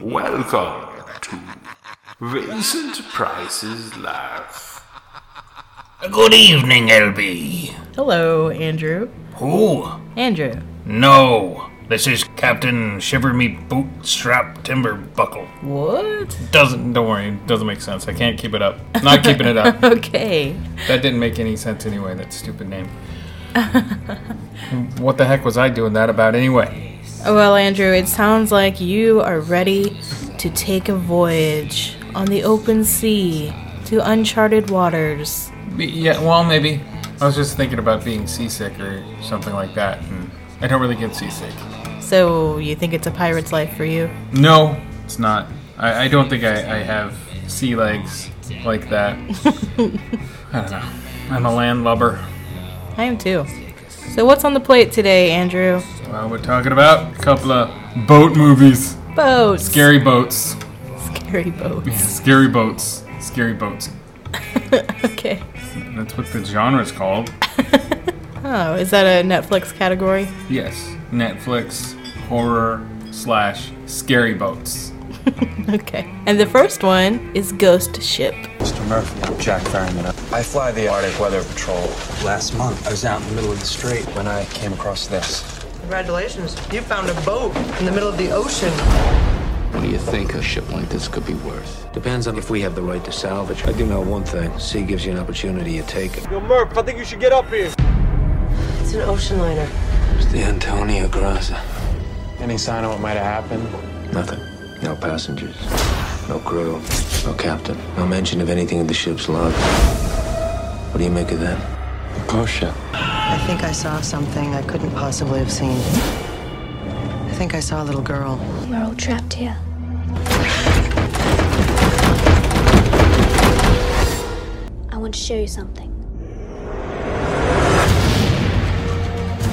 Welcome to Vincent Price's Laugh. Good evening, LB. Hello, Andrew. Who? Andrew. No. This is Captain Shiver Me Bootstrap Timber Buckle. What? Doesn't, don't worry, it doesn't make sense. I can't keep it up. Not keeping it up. Okay. That didn't make any sense anyway, that stupid name. what the heck was I doing that about anyway? Well, Andrew, it sounds like you are ready to take a voyage on the open sea to uncharted waters. Yeah, well, maybe. I was just thinking about being seasick or something like that, and I don't really get seasick. So, you think it's a pirate's life for you? No, it's not. I, I don't think I, I have sea legs like that. I don't know. I'm a landlubber. I am too. So, what's on the plate today, Andrew? Well, we're talking about a couple of boat movies. Boats. Scary boats. Scary boats. Scary boats. Scary boats. okay. That's what the genre's called. Oh, is that a Netflix category? Yes. Netflix horror slash scary boats. Okay. And the first one is Ghost Ship. Mr. Murphy, I'm Jack Ferryman. I fly the Arctic Weather Patrol. Last month, I was out in the middle of the strait when I came across this. Congratulations. You found a boat in the middle of the ocean. What do you think a ship like this could be worth? Depends on if we have the right to salvage. I do know one thing. Sea gives you an opportunity, you take it. Yo, Murph, I think you should get up here. It's an ocean liner. It's the Antonia Graza. Any sign of what might have happened? Nothing. No passengers. No crew. No captain. No mention of anything in the ship's log. What do you make of that? Ghost ship. I think I saw something I couldn't possibly have seen. I think I saw a little girl. We're all trapped here. I want to show you something.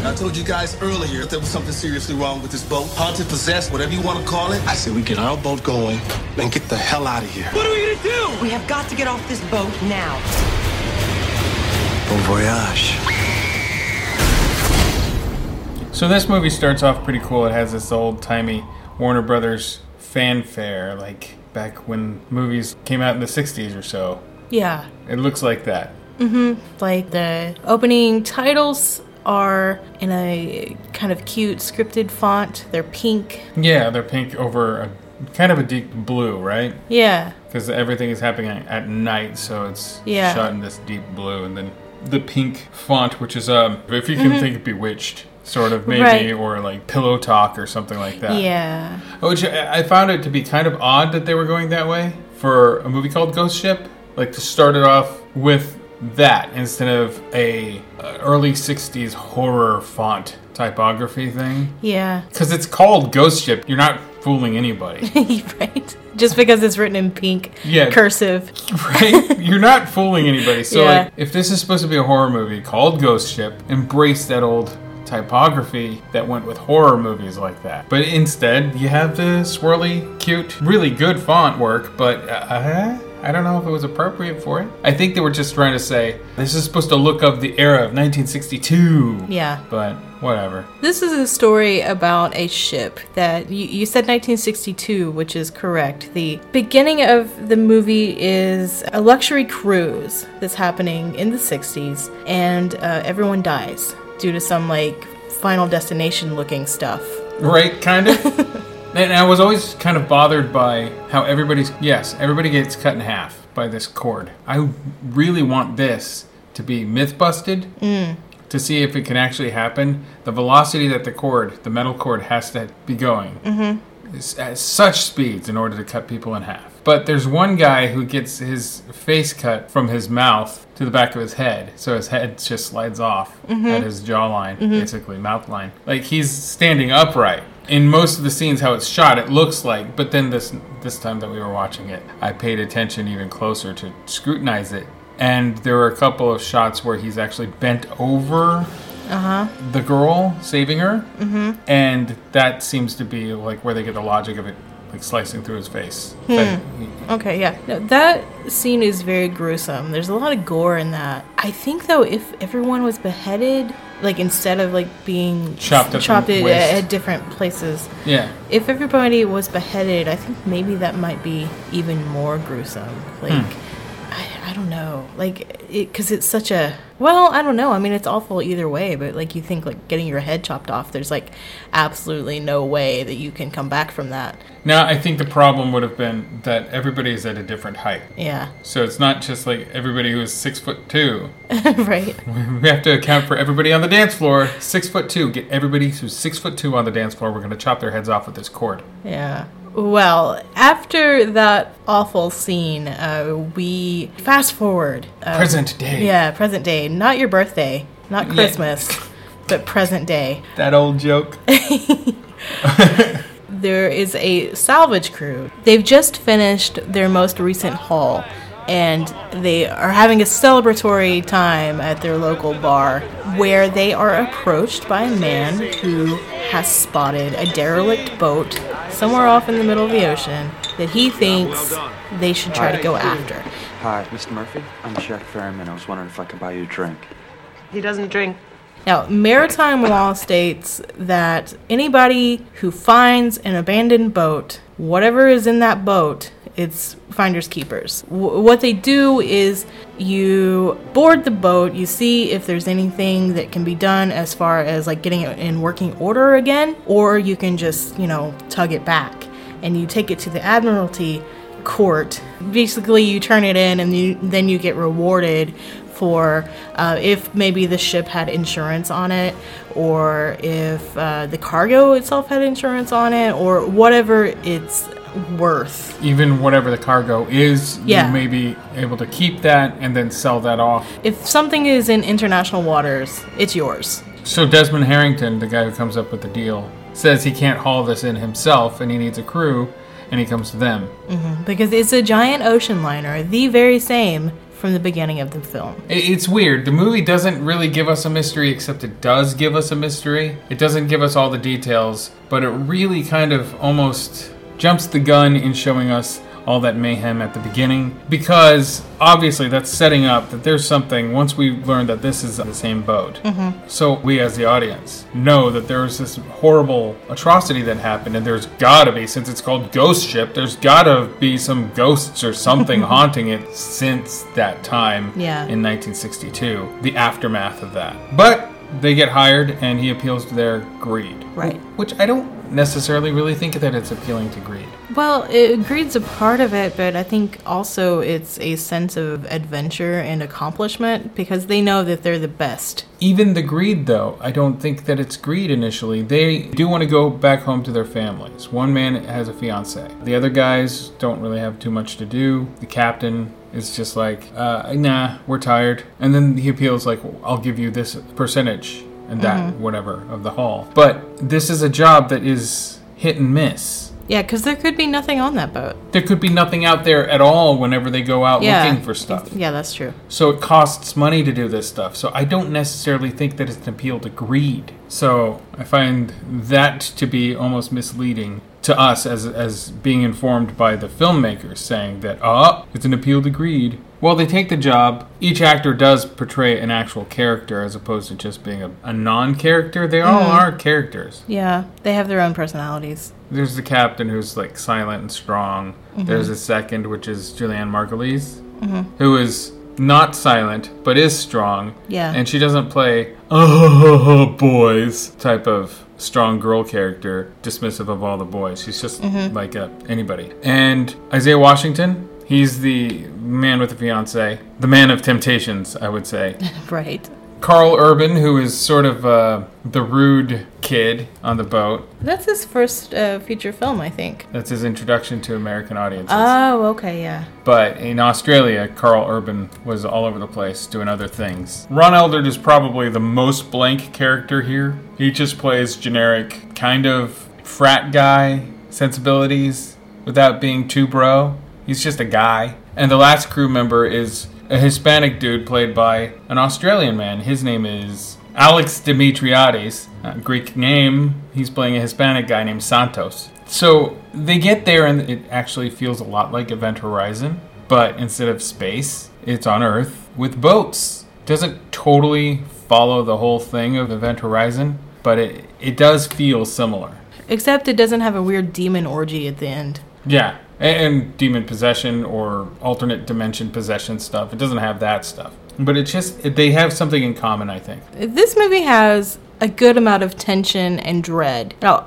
I told you guys earlier that there was something seriously wrong with this boat. Haunted, possessed, whatever you want to call it. I said we get our boat going and get the hell out of here. What are we gonna do? We have got to get off this boat now. Bon voyage. So this movie starts off pretty cool. It has this old timey Warner Brothers fanfare, like back when movies came out in the 60s or so. Yeah. It looks like that. Mm hmm. Like the opening titles are in a kind of cute scripted font. They're pink. Yeah, they're pink over a kind of a deep blue, right? Yeah. Because everything is happening at at night, so it's Yeah. shot in this deep blue, and then the pink font, which is um, if you can think Bewitched, sort of maybe, Mm-hmm. Right. or like Pillow Talk or something like that. Yeah. Which I found it to be kind of odd that they were going that way for a movie called Ghost Ship. Like to start it off with that instead of a uh, early '60s horror font typography thing. Yeah. Because it's called Ghost Ship, you're not fooling anybody, right. Just because it's written in pink Yeah. cursive. right? You're not fooling anybody. So Yeah. like, if this is supposed to be a horror movie called Ghost Ship, embrace that old typography that went with horror movies like that. But instead, you have the swirly, cute, really good font work, but uh, I don't know if it was appropriate for it. I think they were just trying to say this is supposed to look of the era of 1962. Yeah. But whatever. This is a story about a ship that you, you said 1962, which is correct. The beginning of the movie is a luxury cruise that's happening in the 60s, and uh, everyone dies due to some like final destination looking stuff. Right, kind of. and I was always kind of bothered by how everybody's yes, everybody gets cut in half by this cord. I really want this to be myth busted mm. to see if it can actually happen. The velocity that the cord, the metal cord, has to be going mm-hmm. is at such speeds in order to cut people in half. But there's one guy who gets his face cut from his mouth to the back of his head, so his head just slides off mm-hmm. at his jawline, mm-hmm. basically mouth line. Like he's standing upright. In most of the scenes, how it's shot, it looks like. But then this this time that we were watching it, I paid attention even closer to scrutinize it, and there were a couple of shots where he's actually bent over the girl saving her, mm-hmm. and that seems to be like where they get the logic of it, like slicing through his face. That- Okay, yeah. No, that scene is very gruesome. There's a lot of gore in that. I think though if everyone was beheaded like instead of like being Chopped the chopped at, at different places. Yeah. If everybody was beheaded, I think maybe that might be even more gruesome. Like, Hmm. I, don't know. Like, it because it's such a well, I don't know. I mean, it's awful either way. But like, you think like getting your head chopped off, there's like absolutely no way that you can come back from that. Now, I think the problem would have been that everybody is at a different height. Yeah, So it's not just like everybody who is six foot two. right. We have to account for everybody on the dance floor. Six foot two. Get everybody who's six foot two on the dance floor. We're going to chop their heads off with this cord. Yeah. Well, after that awful scene, uh, we fast forward. Uh, Present day. Yeah, present day. Not your birthday, not Yeah. Christmas, but present day. That old joke. There is a salvage crew. They've just finished their most recent haul, and they are having a celebratory time at their local bar where they are approached by a man who has spotted a derelict boat somewhere off in the middle of the ocean that he thinks they should try to go after. Hi, Mr. Murphy. I'm Jack Ferryman. I was wondering if I could buy you a drink. He doesn't drink. Now, maritime law states that anybody who finds an abandoned boat, whatever is in that boat, it's finders keepers. W- what they do is you board the boat, you see if there's anything that can be done as far as like getting it in working order again, or you can just, you know, tug it back and you take it to the Admiralty court. Basically, you turn it in and you, then you get rewarded for uh, if maybe the ship had insurance on it, or if uh, the cargo itself had insurance on it, or whatever it's worth. Even whatever the cargo is, Yeah. you may be able to keep that and then sell that off. If something is in international waters, it's yours. So Desmond Harrington, the guy who comes up with the deal, says he can't haul this in himself and he needs a crew, and he comes to them. Mm-hmm. Because it's a giant ocean liner, the very same from the beginning of the film. It's weird. The movie doesn't really give us a mystery, except it does give us a mystery. It doesn't give us all the details, but it really kind of almost jumps the gun in showing us all that mayhem at the beginning. Because obviously, that's setting up that there's something once we learn that this is the same boat. Mm-hmm. So we, as the audience, know that there's this horrible atrocity that happened, and there's gotta be, since it's called Ghost Ship, there's gotta be some ghosts or something haunting it since that time Yeah. in 1962, the aftermath of that. But they get hired, and he appeals to their greed. Right. Which I don't necessarily really think that it's appealing to greed. Well, it, greed's a part of it, but I think also it's a sense of adventure and accomplishment because they know that they're the best. Even the greed, though, I don't think that it's greed initially. They do want to go back home to their families. One man has a fiance. The other guys don't really have too much to do. The captain is just like, uh, nah, we're tired. And then he appeals like, I'll give you this percentage and that, mm-hmm. whatever, of the haul. But this is a job that is hit and miss. Yeah, because there could be nothing on that boat. There could be nothing out there at all whenever they go out Yeah. looking for stuff. Yeah, that's true. So it costs money to do this stuff. So I don't necessarily think that it's an appeal to greed. So I find that to be almost misleading to us as as being informed by the filmmakers saying that oh it's an appeal to greed. Well, they take the job. Each actor does portray an actual character as opposed to just being a, a non-character. They all mm. are characters. Yeah, they have their own personalities. There's the captain who's like silent and strong. Mm-hmm. There's a second, which is Julianne Margulies, mm-hmm. who is not silent but is strong. Yeah. And she doesn't play oh boys type of strong girl character, dismissive of all the boys. She's just Mm-hmm. like uh, anybody. And Isaiah Washington, he's the man with the fiance, the man of temptations, I would say. Right. Karl Urban, who is sort of uh, the rude kid on the boat. That's his first uh, feature film, I think. That's his introduction to American audiences. Oh, okay, yeah. but in Australia, Karl Urban was all over the place doing other things. Ron Eldard is probably the most blank character here. He just plays generic, kind of frat guy sensibilities without being too bro. He's just a guy. And the last crew member is a Hispanic dude played by an Australian man. His name is Alex Dimitriades. Uh, Greek name. He's playing a Hispanic guy named Santos. So they get there, and it actually feels a lot like Event Horizon, but instead of space, it's on Earth with boats. Doesn't totally follow the whole thing of Event Horizon, but it it does feel similar. Except it doesn't have a weird demon orgy at the end. Yeah, and, and demon possession or alternate dimension possession stuff. It doesn't have that stuff, but it just they have something in common. I think. This movie has a good amount of tension and dread. Now,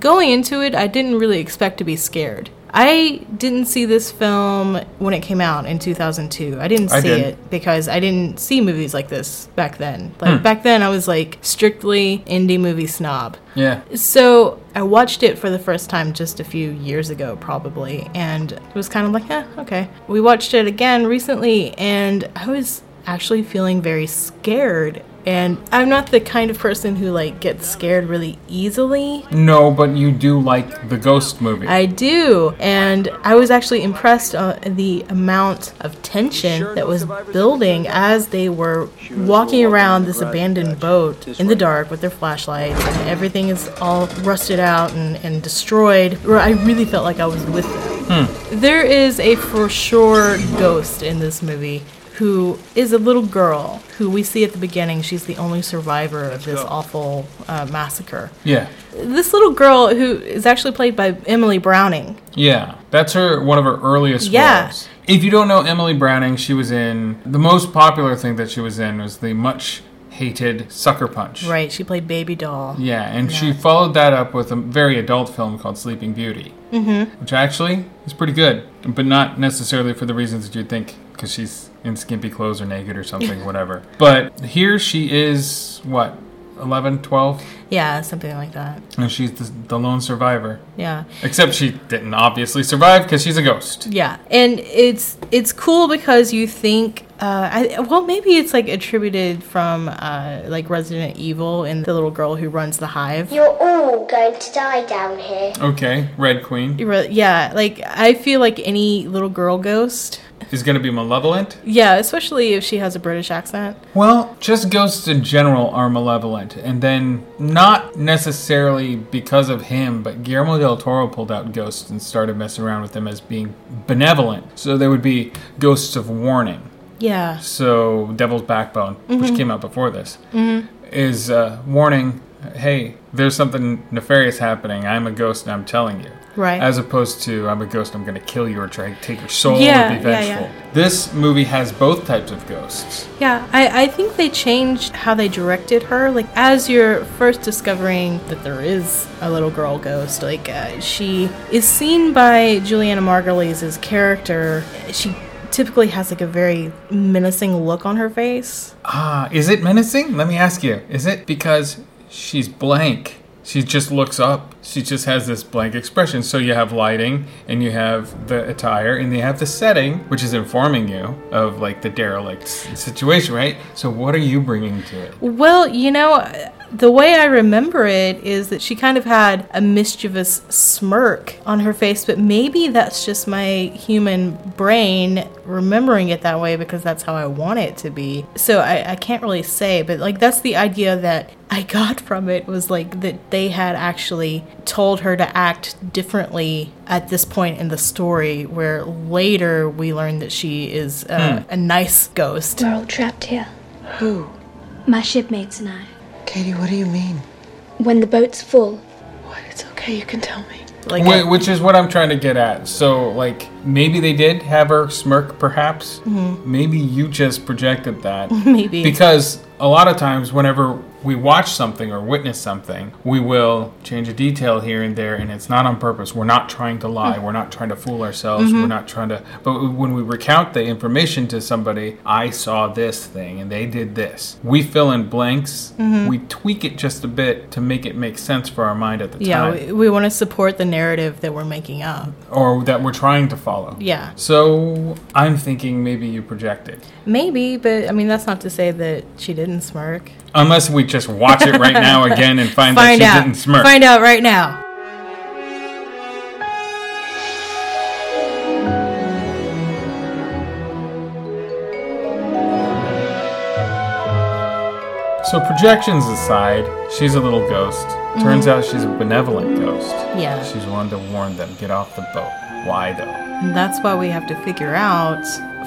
going into it, I didn't really expect to be scared. I didn't see this film when it came out in 2002. I didn't see I did. it because I didn't see movies like this back then. Like Hmm. back then I was like strictly indie movie snob. Yeah. So I watched it for the first time just a few years ago, probably, and it was kind of like, eh, okay. We watched it again recently, and I was actually feeling very scared. And I'm not the kind of person who like gets scared really easily. No, but you do like the Ghost movie. I do, and I was actually impressed uh, the amount of tension that was building as they were walking around this abandoned boat in the dark with their flashlights, and everything is all rusted out and, and destroyed. Where I really felt like I was with them. Hmm. There is a for sure ghost in this movie who is a little girl who we see at the beginning. She's the only survivor of this awful uh, massacre. Yeah. This little girl who is actually played by Emily Browning. Yeah, that's her one of her earliest Yeah. roles. If you don't know Emily Browning, she was in the most popular thing that she was in was the much hated Sucker Punch. Right, she played Baby Doll. Yeah, and she followed that up with a very adult film called Sleeping Beauty, Mm-hmm. which actually is pretty good, but not necessarily for the reasons that you'd think, because she's in skimpy clothes or naked or something, whatever. But here she is, what, 11, 12? Yeah, something like that. And she's the, the lone survivor. Yeah. Except she didn't obviously survive because she's a ghost. Yeah, and it's it's cool because you think, uh, I, well, maybe it's like attributed from uh, like Resident Evil and the little girl who runs the hive. You're all going to die down here. Okay, Red Queen Re- Yeah, like I feel like any little girl ghost. Is going to be malevolent. Yeah, especially if she has a British accent. Well, just ghosts in general are malevolent, and then not necessarily because of him, but Guillermo del Toro pulled out ghosts and started messing around with them as being benevolent. So there would be ghosts of warning. Yeah. So Devil's Backbone, which Mhm. came out before this, Mhm. is uh, warning. Hey, there's something nefarious happening. I'm a ghost, and I'm telling you. Right. As opposed to I'm a ghost, I'm going to kill you or try to take your soul Yeah, or be yeah, vengeful. yeah. This movie has both types of ghosts. Yeah, I, I think they changed how they directed her. Like, as you're first discovering that there is a little girl ghost, like, uh, she is seen by Julianna Margulies' character. She typically has, like, a very menacing look on her face. Ah, is it menacing? Let me ask you. Is it because she's blank? She just looks up. She just has this blank expression. So you have lighting and you have the attire and you have the setting, which is informing you of like the derelict situation, right? So what are you bringing to it? Well, you know, the way I remember it is that she kind of had a mischievous smirk on her face, but maybe that's just my human brain remembering it that way because that's how I want it to be. So I, I can't really say, but like that's the idea that I got from it was like that they had actually told her to act differently at this point in the story, where later we learn that she is uh, Hmm. a nice ghost. We're all trapped here. Who? My shipmates and I. Katie, what do you mean? When the boat's full. It's okay, you can tell me. Like Wh- which is what I'm trying to get at. So, like, maybe they did have her smirk, perhaps. Mhm. Maybe you just projected that. Maybe. Because a lot of times, whenever we watch something or witness something, we will change a detail here and there, and it's not on purpose. We're not trying to lie. We're not trying to fool ourselves. Mhm. We're not trying to. But when we recount the information to somebody, I saw this thing and they did this. We fill in blanks. Mhm. We tweak it just a bit to make it make sense for our mind at the Yeah, time. we, we want to support the narrative that we're making up. or that we're trying to follow. Yeah. So I'm thinking maybe you projected. Maybe, but I mean, that's not to say that she didn't smirk. Unless we just watch it right now again and find, Find that she out. didn't smirk. Find out right now. So projections aside, she's a little ghost. Turns Mhm. out she's a benevolent ghost. Yeah. She's one to warn them, get off the boat. Why though? And that's why we have to figure out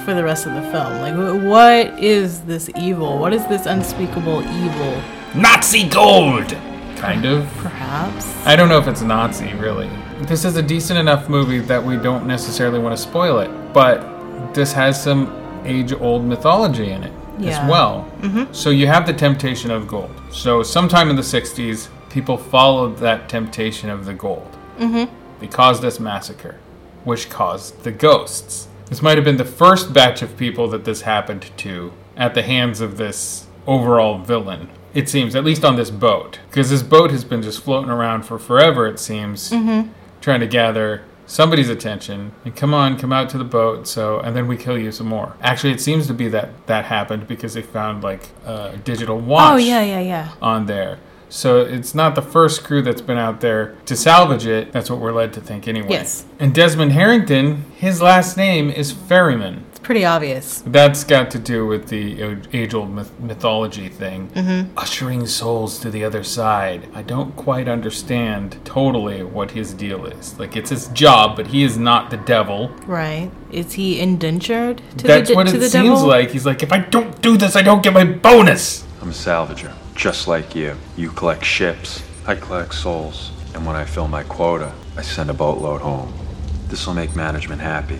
for the rest of the film. Like, what is this evil? What is this unspeakable evil? Nazi gold! Kind of. Perhaps. I don't know if it's Nazi, really. This is a decent enough movie that we don't necessarily want to spoil it, but this has some age old mythology in it Yeah. as well. Mhm. So you have the temptation of gold. So, sometime in the 60s, people followed that temptation of the gold. Mhm. They caused this massacre, which caused the ghosts. This might have been the first batch of people that this happened to at the hands of this overall villain. It seems, at least on this boat. Because this boat has been just floating around for forever, it seems, Mhm. trying to gather somebody's attention and come on, come out to the boat. So, and then we kill you some more. Actually, it seems to be that that happened because they found like a digital watch Oh, yeah, yeah, yeah. on there. So it's not the first crew that's been out there to salvage it. That's what we're led to think anyway. Yes. And Desmond Harrington, his last name is Ferryman. It's pretty obvious. That's got to do with the age old myth- mythology thing. Mhm. Ushering souls to the other side. I don't quite understand totally what his deal is. Like, it's his job, but he is not the devil. Right. Is he indentured to the devil? That's the, what it seems devil? like. He's like, if I don't do this, I don't get my bonus. I'm a salvager, just like you. You collect ships, I collect souls. And when I fill my quota, I send a boatload home. This will make management happy.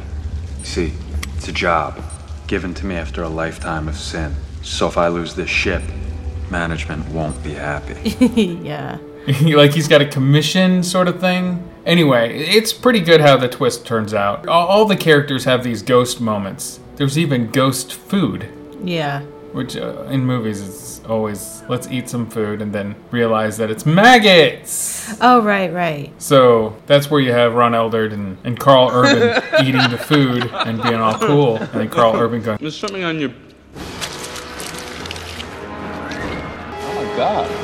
See, it's a job given to me after a lifetime of sin. So if I lose this ship, management won't be happy. yeah. like he's got a commission sort of thing. Anyway, it's pretty good how the twist turns out. All, all the characters have these ghost moments. There's even ghost food, Yeah. which uh, in movies is always let's eat some food and then realize that it's maggots. Oh, right, right. So that's where you have Ron Eldard and, and Karl Urban eating the food and being all cool, and then Karl Urban going, There's something on your. Oh my god.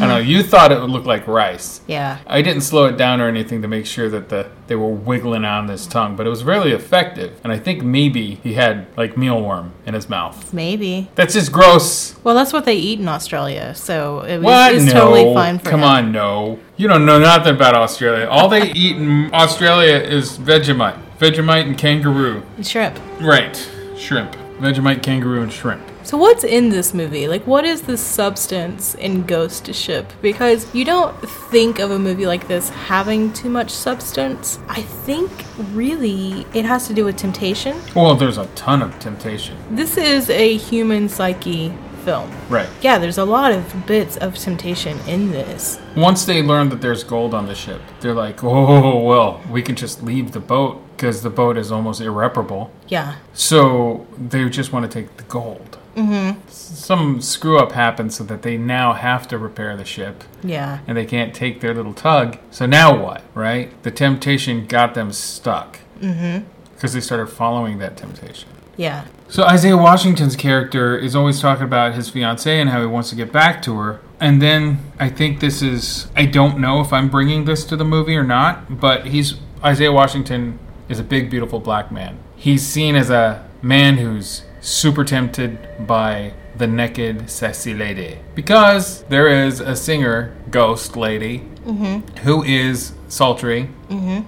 I don't know. You thought it would look like rice. Yeah. I didn't slow it down or anything to make sure that the they were wiggling on his tongue, but it was really effective. And I think maybe he had like mealworm in his mouth. Maybe. That's just gross. Well, that's what they eat in Australia, so it was, What? it's no. totally fine for them. Come him. on, no. You don't know nothing about Australia. All they eat in Australia is Vegemite, Vegemite and kangaroo. Shrimp. Right, shrimp, Vegemite, kangaroo, and shrimp. So what's in this movie? Like what is the substance in Ghost Ship? Because you don't think of a movie like this having too much substance. I think really it has to do with temptation. Well, there's a ton of temptation. This is a human psyche film. Right. Yeah, there's a lot of bits of temptation in this. Once they learn that there's gold on the ship, they're like, oh, well, we can just leave the boat because the boat is almost irreparable. Yeah. So they just want to take the gold. Mhm. Some screw up happens so that they now have to repair the ship. Yeah. And they can't take their little tug. So now what, right? The temptation got them stuck Mm-hmm. because they started following that temptation. Yeah. So Isaiah Washington's character is always talking about his fiancee and how he wants to get back to her. And then I think this is I don't know if I'm bringing this to the movie or not, but he's Isaiah Washington is a big beautiful black man. He's seen as a man who's super tempted by the naked sexy lady because there is a singer ghost lady Mhm. who is sultry Mhm.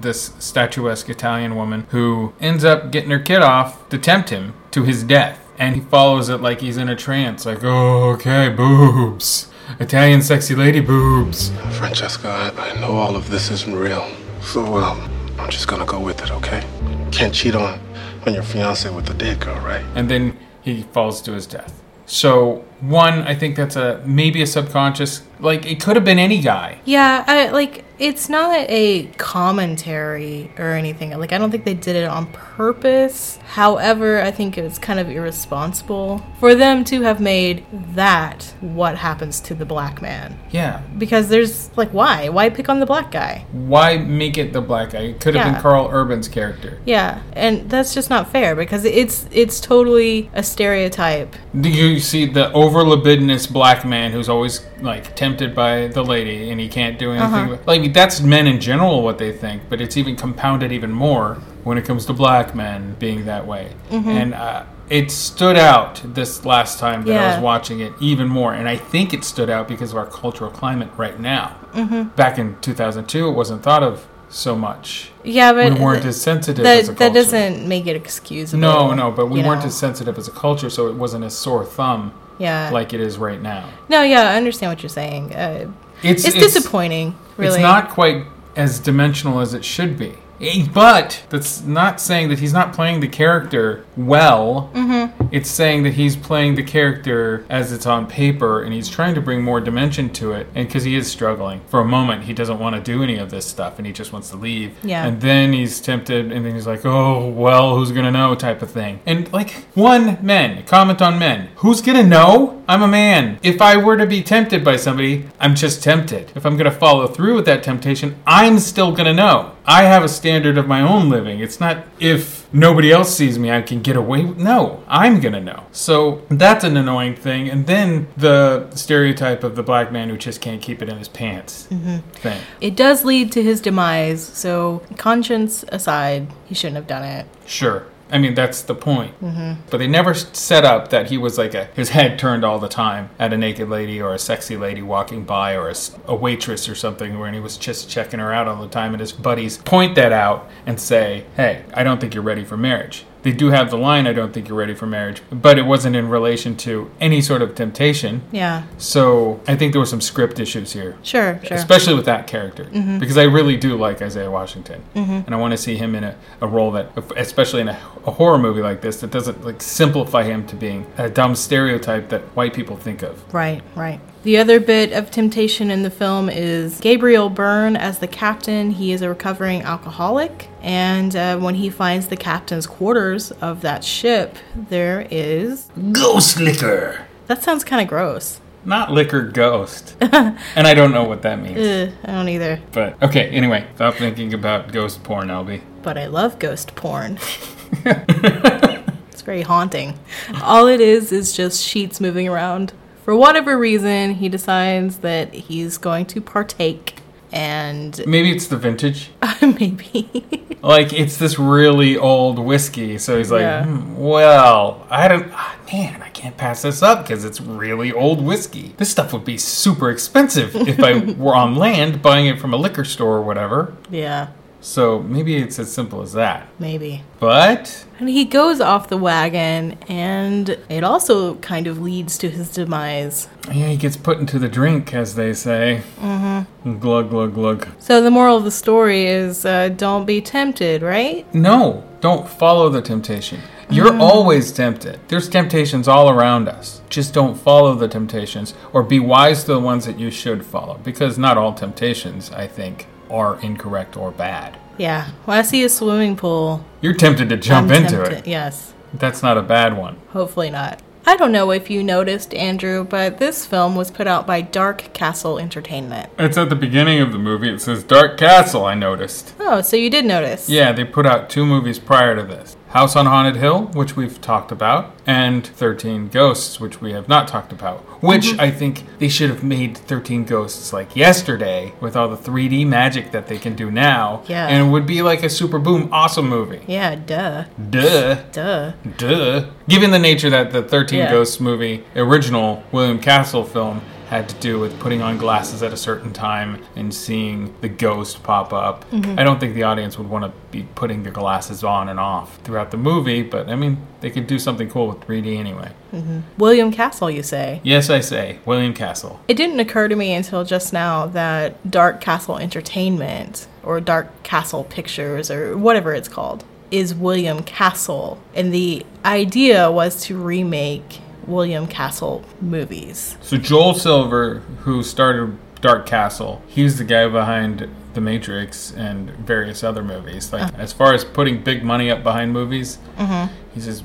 this statuesque Italian woman who ends up getting her kid off to tempt him to his death. And he follows it like he's in a trance, like, oh, okay, boobs. Italian sexy lady boobs. Francesca, I, I know all of this isn't real. So, um, I'm just gonna go with it, okay? Can't cheat on, on your fiance with the dead girl, right? And then he falls to his death. So, one, I think that's a maybe a subconscious, like, it could have been any guy. Yeah, I, like it's not a commentary or anything. Like I don't think they did it on purpose. However, I think it's kind of irresponsible for them to have made that what happens to the black man. Yeah. Because there's like why? Why pick on the black guy? Why make it the black guy? It could have Yeah. been Karl Urban's character. Yeah, and that's just not fair because it's it's totally a stereotype. Do you see the over libidinous black man who's always like tempted by the lady and he can't do anything? Uh-huh. Like that's men in general what they think, but it's even compounded even more when it comes to black men being that way. Mhm. And uh, it stood out this last time that I was watching it even more, and I think it stood out because of our cultural climate right now. Mhm. Back in 2002, it wasn't thought of so much. Yeah, but we weren't th- as sensitive that, as a that doesn't make it excusable. No, no, but we weren't know? as sensitive as a culture, so it wasn't a sore thumb Yeah. like it is right now. No, yeah, I understand what you're saying. Uh, It's- it's, it's- disappointing. Really, It's not quite as dimensional as it should be. Eh, But that's not saying that he's not playing the character well. Mm-hmm. It's saying that he's playing the character as it's on paper and he's trying to bring more dimension to it. And because he is struggling. For a moment, he doesn't want to do any of this stuff and he just wants to leave. Yeah. And then he's tempted and then he's like, oh, well, who's going to know type of thing. And like, one, men, comment on men. Who's going to know? I'm a man. If I were to be tempted by somebody, I'm just tempted. If I'm going to follow through with that temptation, I'm still going to know. I have a standard of my own living. It's not if nobody else sees me, I can get away with. No, I'm to know. So that's an annoying thing. And then the stereotype of the black man who just can't keep it in his pants Mhm. thing. It does lead to his demise. So, conscience aside, he shouldn't have done it. Sure. I mean, that's the point. Mhm. But they never set up that he was like a his head turned all the time at a naked lady or a sexy lady walking by or a waitress or something where he was just checking her out all the time and his buddies point that out and say, "Hey, I don't think you're ready for marriage." They do have the line, "I don't think you're ready for marriage," but it wasn't in relation to any sort of temptation. Yeah. So I think there were some script issues here. Sure, sure. Especially with that character. Mhm. Because I really do like Isaiah Washington. Mhm. And I want to see him in a, a role that, especially in a, a horror movie like this, that doesn't like simplify him to being a dumb stereotype that white people think of. Right, right. The other bit of temptation in the film is Gabriel Byrne as the captain. He is a recovering alcoholic, and uh, when he finds the captain's quarters of that ship, there is Ghost liquor. That sounds kind of gross. Not liquor ghost. and I don't know what that means. Ugh, I don't either. But okay, anyway, stop thinking about ghost porn, Albie. But I love ghost porn. it's very haunting. All it is is just sheets moving around. For whatever reason, he decides that he's going to partake, and Maybe it's the vintage. maybe. Like it's this really old whiskey, so he's like, Yeah. "Hmm, well, I don't, ah, man, I can't pass this up because it's really old whiskey. This stuff would be super expensive if I were on land buying it from a liquor store or whatever. yeah, So maybe it's as simple as that. maybe. But And he goes off the wagon, and it also kind of leads to his demise. yeah, he gets put into the drink, as they say. Mm hmm. Glug glug glug. So the moral of the story is uh, don't be tempted, right? No, don't follow the temptation. You're Mm. always tempted. There's temptations all around us. Just don't follow the temptations or be wise to the ones that you should follow because not all temptations, I think, are incorrect or bad. Yeah. When I see a swimming pool, You're tempted to jump I'm into tempted. it. Yes. That's not a bad one. Hopefully not. I don't know if you noticed, Andrew, but this film was put out by Dark Castle Entertainment. It's at the beginning of the movie. It says Dark Castle, I noticed. Oh, so you did notice. Yeah, they put out two movies prior to this House on Haunted Hill, which we've talked about, and 13 Ghosts, which we have not talked about. Which Mhm. I think they should have made 13 Ghosts like yesterday with all the 3D magic that they can do now. Yeah. And it would be like a super boom awesome movie. Yeah, duh. Duh. Duh. Duh. Given the nature that the 13 Yeah. Ghosts movie, original William Castle film, had to do with putting on glasses at a certain time and seeing the ghost pop up. Mhm. I don't think the audience would want to be putting the glasses on and off throughout the movie, but I mean, they could do something cool with 3D anyway. hmm William Castle, you say? Yes, I say, William Castle. It didn't occur to me until just now that Dark Castle Entertainment, or Dark Castle Pictures, or whatever it's called, is William Castle. And the idea was to remake William Castle movies. So Joel Silver, who started Dark Castle, he's the guy behind The Matrix and various other movies. Like as far as putting big money up behind movies, Mhm. he's this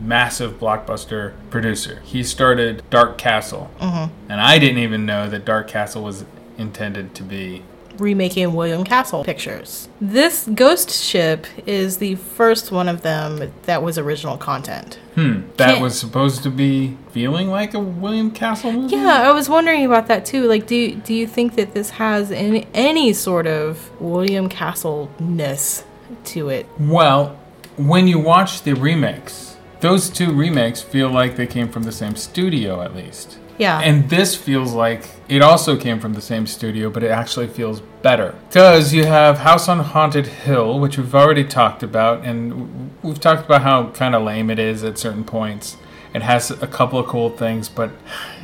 massive blockbuster producer. He started Dark Castle, Mhm. and I didn't even know that Dark Castle was intended to be. Remaking William Castle pictures. This ghost ship is the first one of them that was original content. Hmm, that Can't- was supposed to be feeling like a William Castle movie. Yeah, I was wondering about that too. Like, do do you think that this has any any sort of William Castle ness to it? Well, when you watch the remakes, those two remakes feel like they came from the same studio at least. Yeah. And this feels like it also came from the same studio, but it actually feels better. Because you have House on Haunted Hill, which we've already talked about, and we've talked about how kind of lame it is at certain points. It has a couple of cool things, but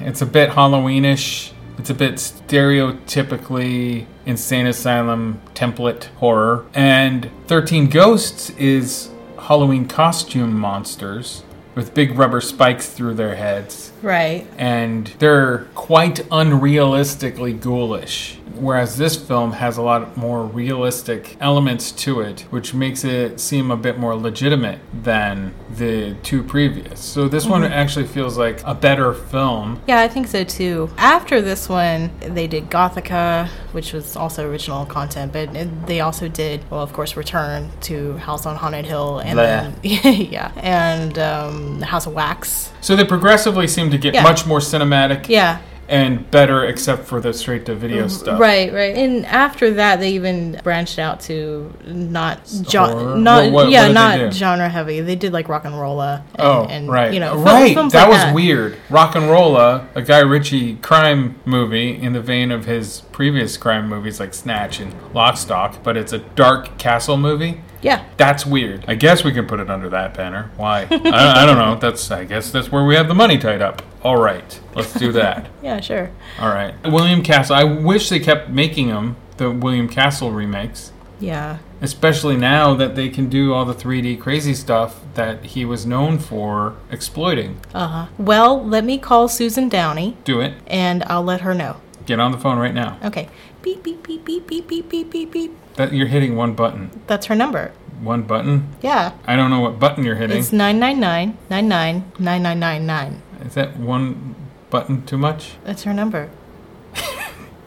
it's a bit Halloweenish. It's a bit stereotypically insane asylum template horror. And 13 Ghosts is Halloween costume monsters with big rubber spikes through their heads. Right. And they're quite unrealistically ghoulish. Whereas this film has a lot more realistic elements to it, which makes it seem a bit more legitimate than the two previous. So this one Mhm. actually feels like a better film. Yeah, I think so too. After this one, they did Gothika, which was also original content, but it- they also did, well, of course, Return to House on Haunted Hill, and Bleh. then yeah, and um, House of Wax. So they progressively seem to get Yeah. much more cinematic Yeah. and better, except for the straight to video mm-hmm. stuff. Right, right. And after that, they even branched out to not jo- not What- what- yeah, what not genre heavy. They did like RocknRolla. And, Oh, and, right. You know, right. films that like was weird. RocknRolla, a Guy Ritchie crime movie in the vein of his previous crime movies like Snatch and Lock, Stock, but it's a dark castle movie. Yeah. That's weird. I guess we can put it under that banner. Why? I, I don't know. That's I guess that's where we have the money tied up. All right, let's do that. Yeah, sure. All right, William Castle. I wish they kept making them the William Castle remakes. Yeah. Especially now that they can do all the 3D crazy stuff that he was known for exploiting. Uh huh. Well, let me call Susan Downey, Do it. and I'll let her know. Get on the phone right now. Okay. Beep beep beep beep beep beep beep beep beep. That you're hitting one button. That's her number. One button. Yeah. I don't know what button you're hitting. It's nine nine nine nine nine nine nine nine nine. Is that one button too much? That's her number.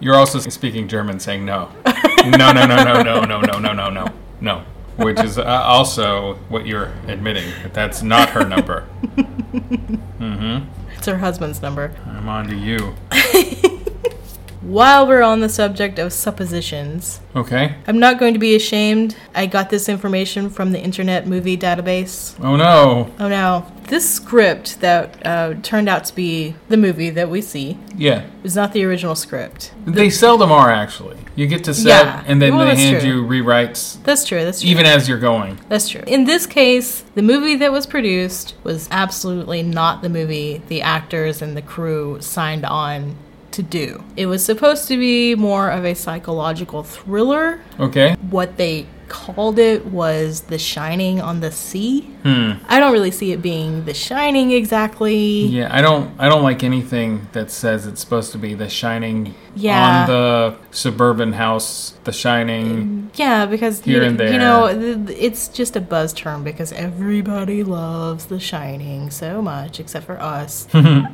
You're also speaking German, saying no. no, no, no, no, no, no, no, no, no, no, no. Which is uh, also what you're admitting. That that's not her number. mm-hmm. It's her husband's number. I'm on to you. While we're on the subject of suppositions, Okay. I'm not going to be ashamed. I got this information from the Internet Movie Database. Oh no. Oh no. This script that uh, turned out to be the movie that we see Yeah. is not the original script. They seldom are actually. You get to set Yeah. and then Well, they hand true. you rewrites That's true. That's true. even as you're going. That's true. In this case, the movie that was produced was absolutely not the movie the actors and the crew signed on to do. It was supposed to be more of a psychological thriller. Okay. What they called it was The Shining on the Sea. Hmm. I don't really see it being The Shining exactly. Yeah, I don't I don't like anything that says it's supposed to be the shining Yeah. on the suburban house, the shining. Yeah, because Here you, and there. you know it's just a buzz term because everybody loves The Shining so much, except for us. you know,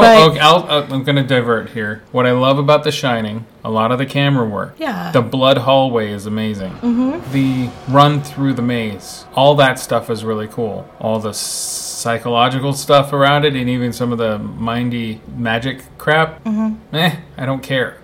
but- okay, I'll, uh, I'm going to divert here. What I love about The Shining, a lot of the camera work. Yeah. The blood hallway is amazing. Mhm. The run through the maze, all that stuff is really cool. All the psychological stuff around it, and even some of the mindy magic crap. Mhm. Eh, I don't care.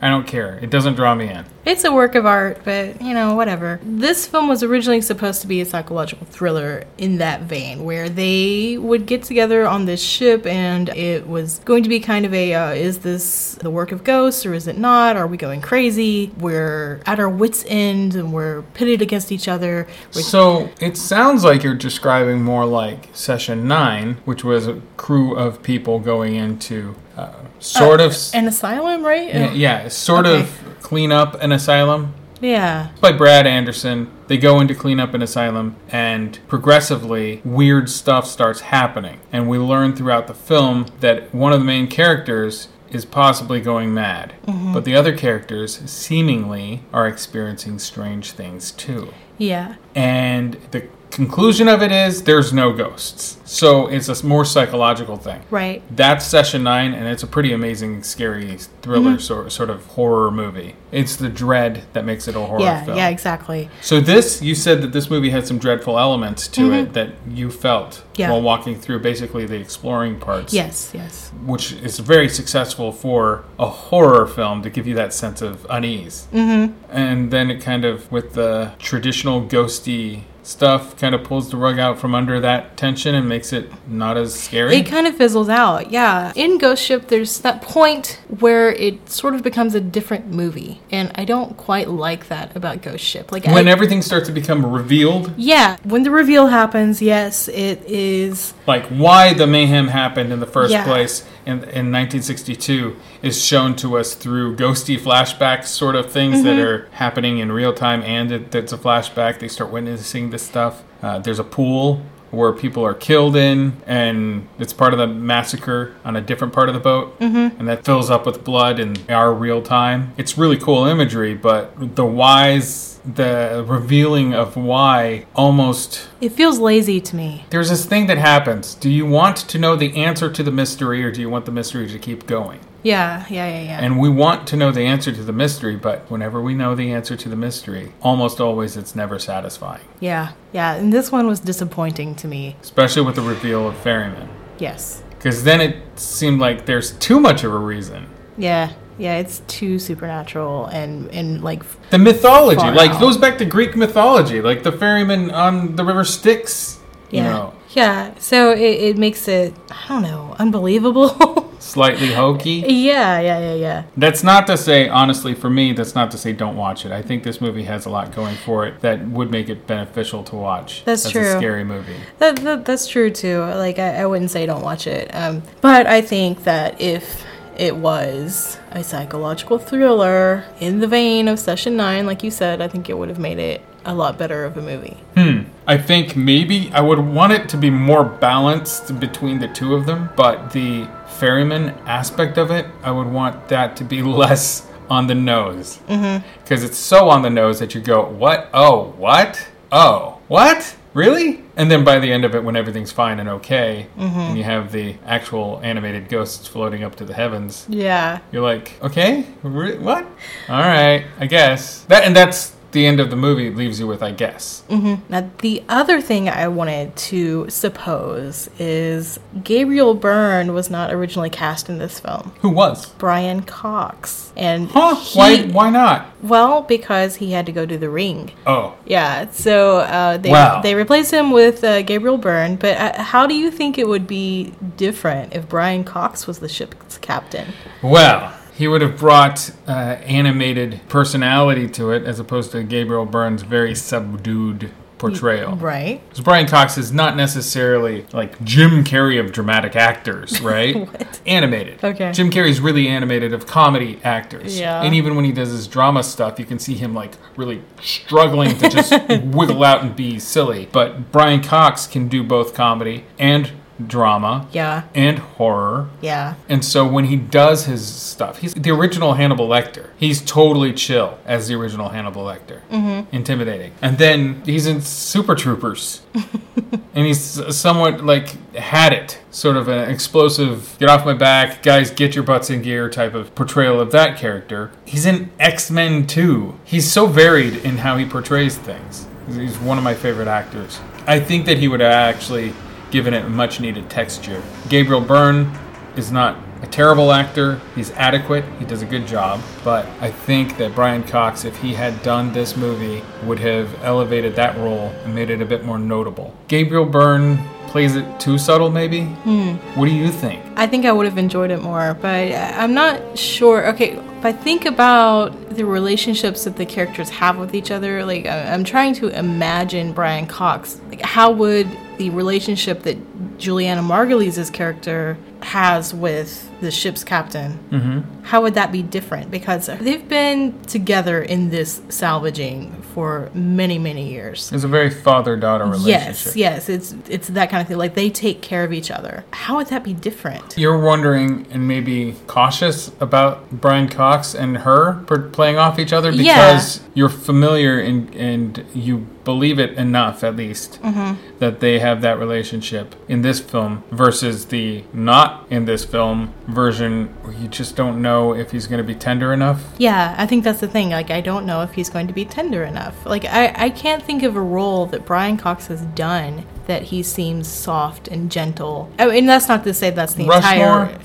I don't care. It doesn't draw me in. It's a work of art, but you know, whatever. This film was originally supposed to be a psychological thriller in that vein, where they would get together on this ship and it was going to be kind of a uh, is this the work of ghosts or is it not? Are we going crazy? We're at our wits' end and we're pitted against each other. We're- So it sounds like you're describing more like Session 9, which was a crew of people going into uh, sort Uh, of. an asylum, right? Yeah, yeah, sort Okay. of clean up an asylum. Yeah. By Brad Anderson, they go into clean up an asylum, and progressively, weird stuff starts happening. And we learn throughout the film that one of the main characters is possibly going mad, Mhm. but the other characters seemingly are experiencing strange things too. Yeah. And the conclusion of it is there's no ghosts. So it's a more psychological thing. Right. That's session nine, and it's a pretty amazing, scary thriller Mhm. sort, sort of horror movie. It's the dread that makes it a horror yeah, film. yeah, exactly. So this, you said that this movie had some dreadful elements to Mhm. it that you felt Yeah. while walking through basically the exploring parts. Yes, yes. Which is very successful for a horror film to give you that sense of unease. Mhm. And then it kind of, with the traditional ghosty stuff kind of pulls the rug out from under that tension and makes it not as scary. It kind of fizzles out, yeah. In Ghost Ship, there's that point where it sort of becomes a different movie, and I don't quite like that about Ghost Ship. Like when I, everything starts to become revealed, yeah, when the reveal happens, yes, it is. like why the mayhem happened in the first Yeah. place in, in 1962 is shown to us through ghosty flashbacks sort of things that Mhm. are happening in real time and it, it's a flashback they start witnessing this stuff uh, there's a pool where people are killed in and it's part of the massacre on a different part of the boat Mhm. and that fills up with blood in our real time it's really cool imagery but the whys the revealing of why almost It feels lazy to me. there's this thing that happens. Do you want to know the answer to the mystery or do you want the mystery to keep going? Yeah, yeah, yeah, yeah. And we want to know the answer to the mystery, but whenever we know the answer to the mystery, almost always it's never satisfying. yeah, yeah. And this one was disappointing to me. Especially with the reveal of Ferryman. Yes. Because then it seemed like there's too much of a reason. Yeah, yeah. It's too supernatural and and like The mythology, like, out. goes back to Greek mythology, like the ferryman on the river Styx. You yeah, know, yeah. So it, it makes it I don't know unbelievable. slightly hokey. yeah, yeah, yeah, yeah. That's not to say, honestly, for me, that's not to say don't watch it. I think this movie has a lot going for it that would make it beneficial to watch. That's as true. a scary movie. That, that that's true too. Like I, I wouldn't say don't watch it, um, but I think that if it was a psychological thriller in the vein of Session Nine, like you said, I think it would have made it a lot better of a movie. Hmm. I think maybe I would want it to be more balanced between the two of them, but the ferryman aspect of it, I would want that to be less on the nose. Because it's so on the nose that you go, what? Oh, what? Oh, what? Really? And then by the end of it, when everything's fine and okay, Mhm. and you have the actual animated ghosts floating up to the heavens, Yeah. you're like, okay, what? All right, I guess that, and that's the end of the movie. Leaves you with, I guess. hmm Now, the other thing I wanted to suppose is Gabriel Byrne was not originally cast in this film. Who was? Brian Cox. And Huh? he- Why? Why not? Well, because he had to go do the ring. Oh, Yeah, so uh, they Wow. they replaced him with uh, Gabriel Byrne. But uh, how do you think it would be different if Brian Cox was the ship's captain? well, he would have brought uh, animated personality to it, as opposed to Gabriel Byrne's very subdued portrayal. Right. Because Brian Cox is not necessarily like Jim Carrey of dramatic actors, right? Animated. Okay. Jim Carrey's really animated of comedy actors. Yeah. And even when he does his drama stuff, you can see him like really struggling to just wiggle out and be silly. But Brian Cox can do both comedy and drama Yeah. and horror. Yeah. And so when he does his stuff, he's the original Hannibal Lecter. He's totally chill as the original Hannibal Lecter. Mhm. Intimidating. And then he's in Super Troopers. and he's somewhat like had it. Sort of an explosive, get off my back, guys, get your butts in gear type of portrayal of that character. He's in X Men 2. He's so varied in how he portrays things. He's one of my favorite actors. I think that he would actually given it much needed texture. Gabriel Byrne is not a terrible actor. He's adequate. He does a good job. But I think that Brian Cox, if he had done this movie, would have elevated that role and made it a bit more notable. Gabriel Byrne plays it too subtle, maybe? Hmm. What do you think? I think I would have enjoyed it more, but I'm not sure. Okay, if I think about the relationships that the characters have with each other, like I'm trying to imagine Brian Cox. Like, how would the relationship that Julianna Margulies' character has with the ship's captain? Mm-hmm. How would that be different? Because they've been together in this salvaging for many, many years. It's a very father-daughter relationship. Yes, yes, it's it's that kind of thing. Like they take care of each other. How would that be different? You're wondering and maybe cautious about Brian Cox and her playing off each other Yeah. because you're familiar and and you believe it enough at least Mhm. that they have that relationship in this film versus the not in this film version where you just don't know if he's going to be tender enough. Yeah, I think that's the thing. Like, I don't know if he's going to be tender enough. Like, I, I can't think of a role that Brian Cox has done that he seems soft and gentle. I mean, that's not to say that's the Rushmore? entire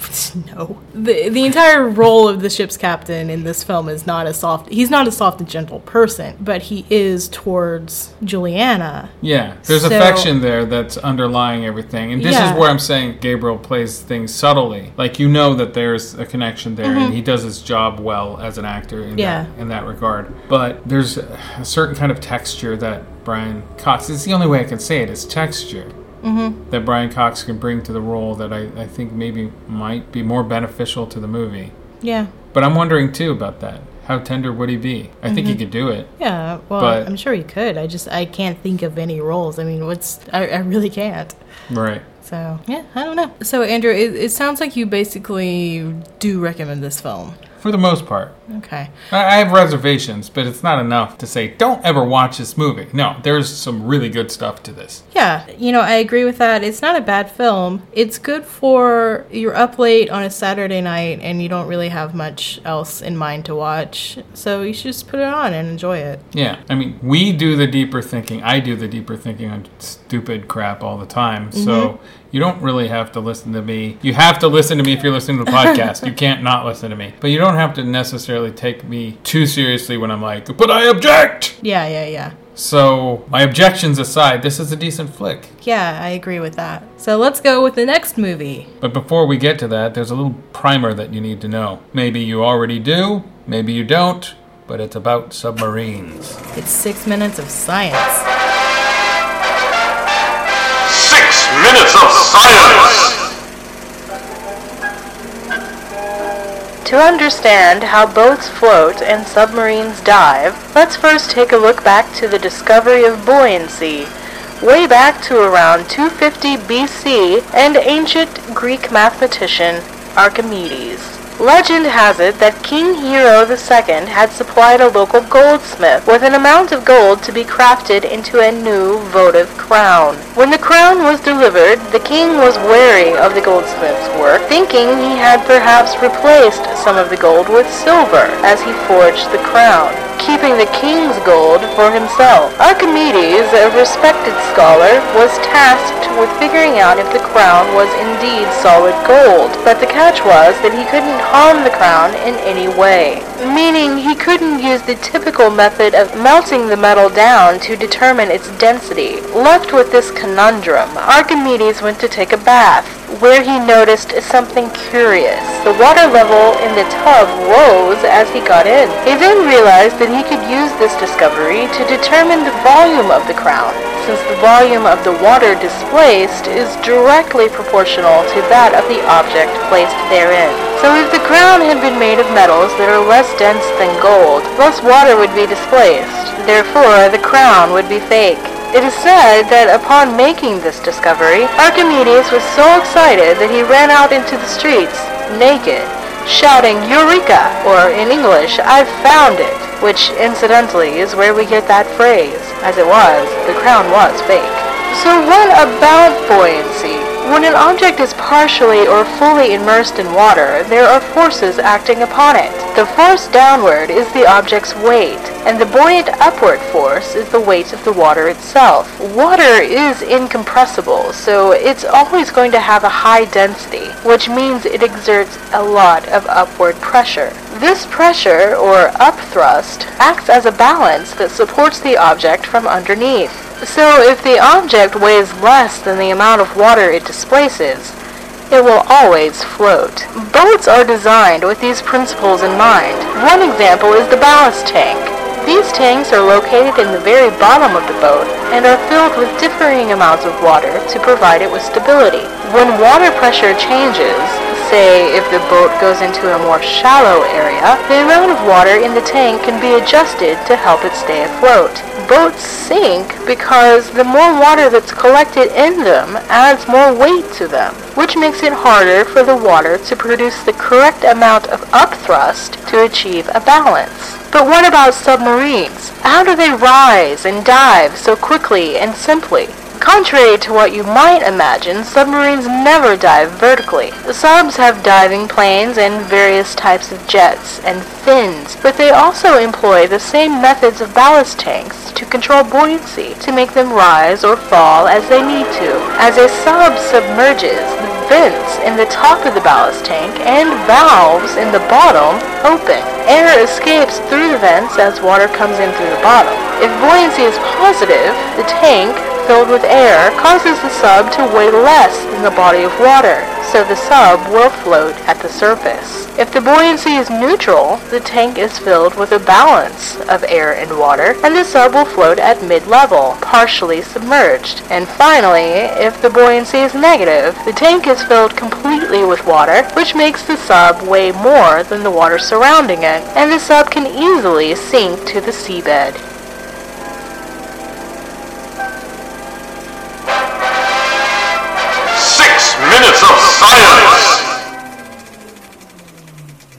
no. The the entire role of the ship's captain in this film is not a soft. He's not a soft and gentle person, but he is towards Julianna. Yeah, there's So- affection there that's underlying everything. And this Yeah. is where I'm saying Gabriel plays things subtly. Like you know that there's a connection there Mhm. and he does his job well as an actor in Yeah. that in that regard. But there's a certain kind of texture that Brian Cox it's the only way I can say it is texture Mhm. that Brian Cox can bring to the role that I, I think maybe might be more beneficial to the movie. Yeah. But I'm wondering too about that. How tender would he be? I think he Mhm. could do it. Yeah, well, But- I'm sure he could. I just I can't think of any roles. I mean, what's I, I really can't. Right. So yeah, I don't know. So Andrew, it, it sounds like you basically do recommend this film. For the most part. Okay. I have reservations, but it's not enough to say don't ever watch this movie. No, there's some really good stuff to this. Yeah, you know, I agree with that. It's not a bad film. It's good for you're up late on a Saturday night and you don't really have much else in mind to watch. So you should just put it on and enjoy it. Yeah, I mean, we do the deeper thinking. I do the deeper thinking on stupid crap all the time. Mhm. So you don't really have to listen to me. You have to listen to me if you're listening to the podcast. you can't not listen to me. But you don't have to necessarily take me too seriously when I'm like, but I object! Yeah, yeah, yeah. So, my objections aside, this is a decent flick. Yeah, I agree with that. So let's go with the next movie. But before we get to that, there's a little primer that you need to know. Maybe you already do, maybe you don't, but it's about submarines. It's six minutes of science. Of! To understand how boats float and submarines dive, let's first take a look back to the discovery of buoyancy, way back to around 250 BC and ancient Greek mathematician Archimedes. Legend has it that King Hiero II had supplied a local goldsmith with an amount of gold to be crafted into a new votive crown. When the crown was delivered, the king was wary of the goldsmith's work, thinking he had perhaps replaced some of the gold with silver as he forged the crown, keeping the king's gold for himself. Archimedes, a respected scholar, was tasked with figuring out if the crown was indeed solid gold, but the catch was that he couldn't harm the crown in any way, meaning he couldn't use the typical method of melting the metal down to determine its density. Left with this conundrum, Archimedes went to take a bath, where he noticed something curious. The water level in the tub rose as he got in. He then realized that he could use this discovery to determine the volume of the crown, since the volume of the water displaced is directly proportional to that of the object placed therein. So if the crown had been made of metals that are less dense than gold, less water would be displaced. Therefore, the crown would be fake. It is said that upon making this discovery, Archimedes was so excited that he ran out into the streets, naked, shouting, Eureka! Or in English, I've found it! Which, incidentally, is where we get that phrase. As it was, the crown was fake. So what about buoyancy? When an object is partially or fully immersed in water, there are forces acting upon it. The force downward is the object's weight, and the buoyant upward force is the weight of the water itself. Water is incompressible, so it's always going to have a high density, which means it exerts a lot of upward pressure. This pressure, or upthrust, acts as a balance that supports the object from underneath. So if the object weighs less than the amount of water it displaces, it will always float. Boats are designed with these principles in mind. One example is the ballast tank. These tanks are located in the very bottom of the boat and are filled with differing amounts of water to provide it with stability. When water pressure changes, say if the boat goes into a more shallow area, the amount of water in the tank can be adjusted to help it stay afloat. Boats sink because the more water that's collected in them adds more weight to them, which makes it harder for the water to produce the correct amount of upthrust to achieve a balance. But what about submarines? How do they rise and dive so quickly and simply? Contrary to what you might imagine, submarines never dive vertically. The subs have diving planes and various types of jets and fins, but they also employ the same methods of ballast tanks to control buoyancy, to make them rise or fall as they need to. As a sub submerges, the vents in the top of the ballast tank and valves in the bottom open. Air escapes through the vents as water comes in through the bottom. If buoyancy is positive, the tank filled with air causes the sub to weigh less than the body of water, so the sub will float at the surface. If the buoyancy is neutral, the tank is filled with a balance of air and water, and the sub will float at mid-level, partially submerged. And finally, if the buoyancy is negative, the tank is filled completely with water, which makes the sub weigh more than the water surrounding it, and the sub can easily sink to the seabed.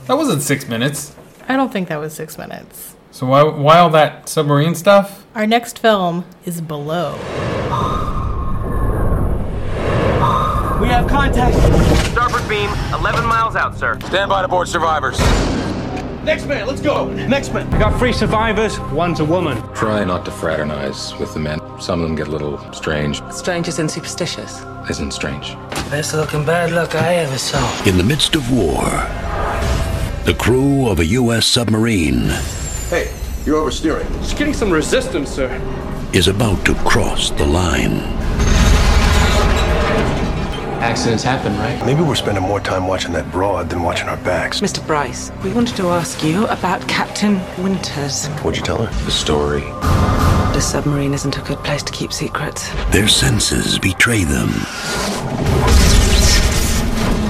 That wasn't six minutes. I don't think that was six minutes. So why, why all that submarine stuff? Our next film is Below. We have contact. Starboard beam, 11 miles out, sir. Stand by to board survivors. Next man, let's go. Next man. We got three survivors, one's a woman. Try not to fraternize with the men. Some of them get a little strange. Strange and superstitious. Isn't strange. Best looking bad luck I ever saw. In the midst of war, the crew of a U.S. submarine Hey, you're oversteering. Just getting some resistance, sir. is about to cross the line. Accidents happen, right? Maybe we're spending more time watching that broad than watching our backs. Mr. Brice, we wanted to ask you about Captain Winters. What'd you tell her? The story. The submarine isn't a good place to keep secrets. Their senses betray them.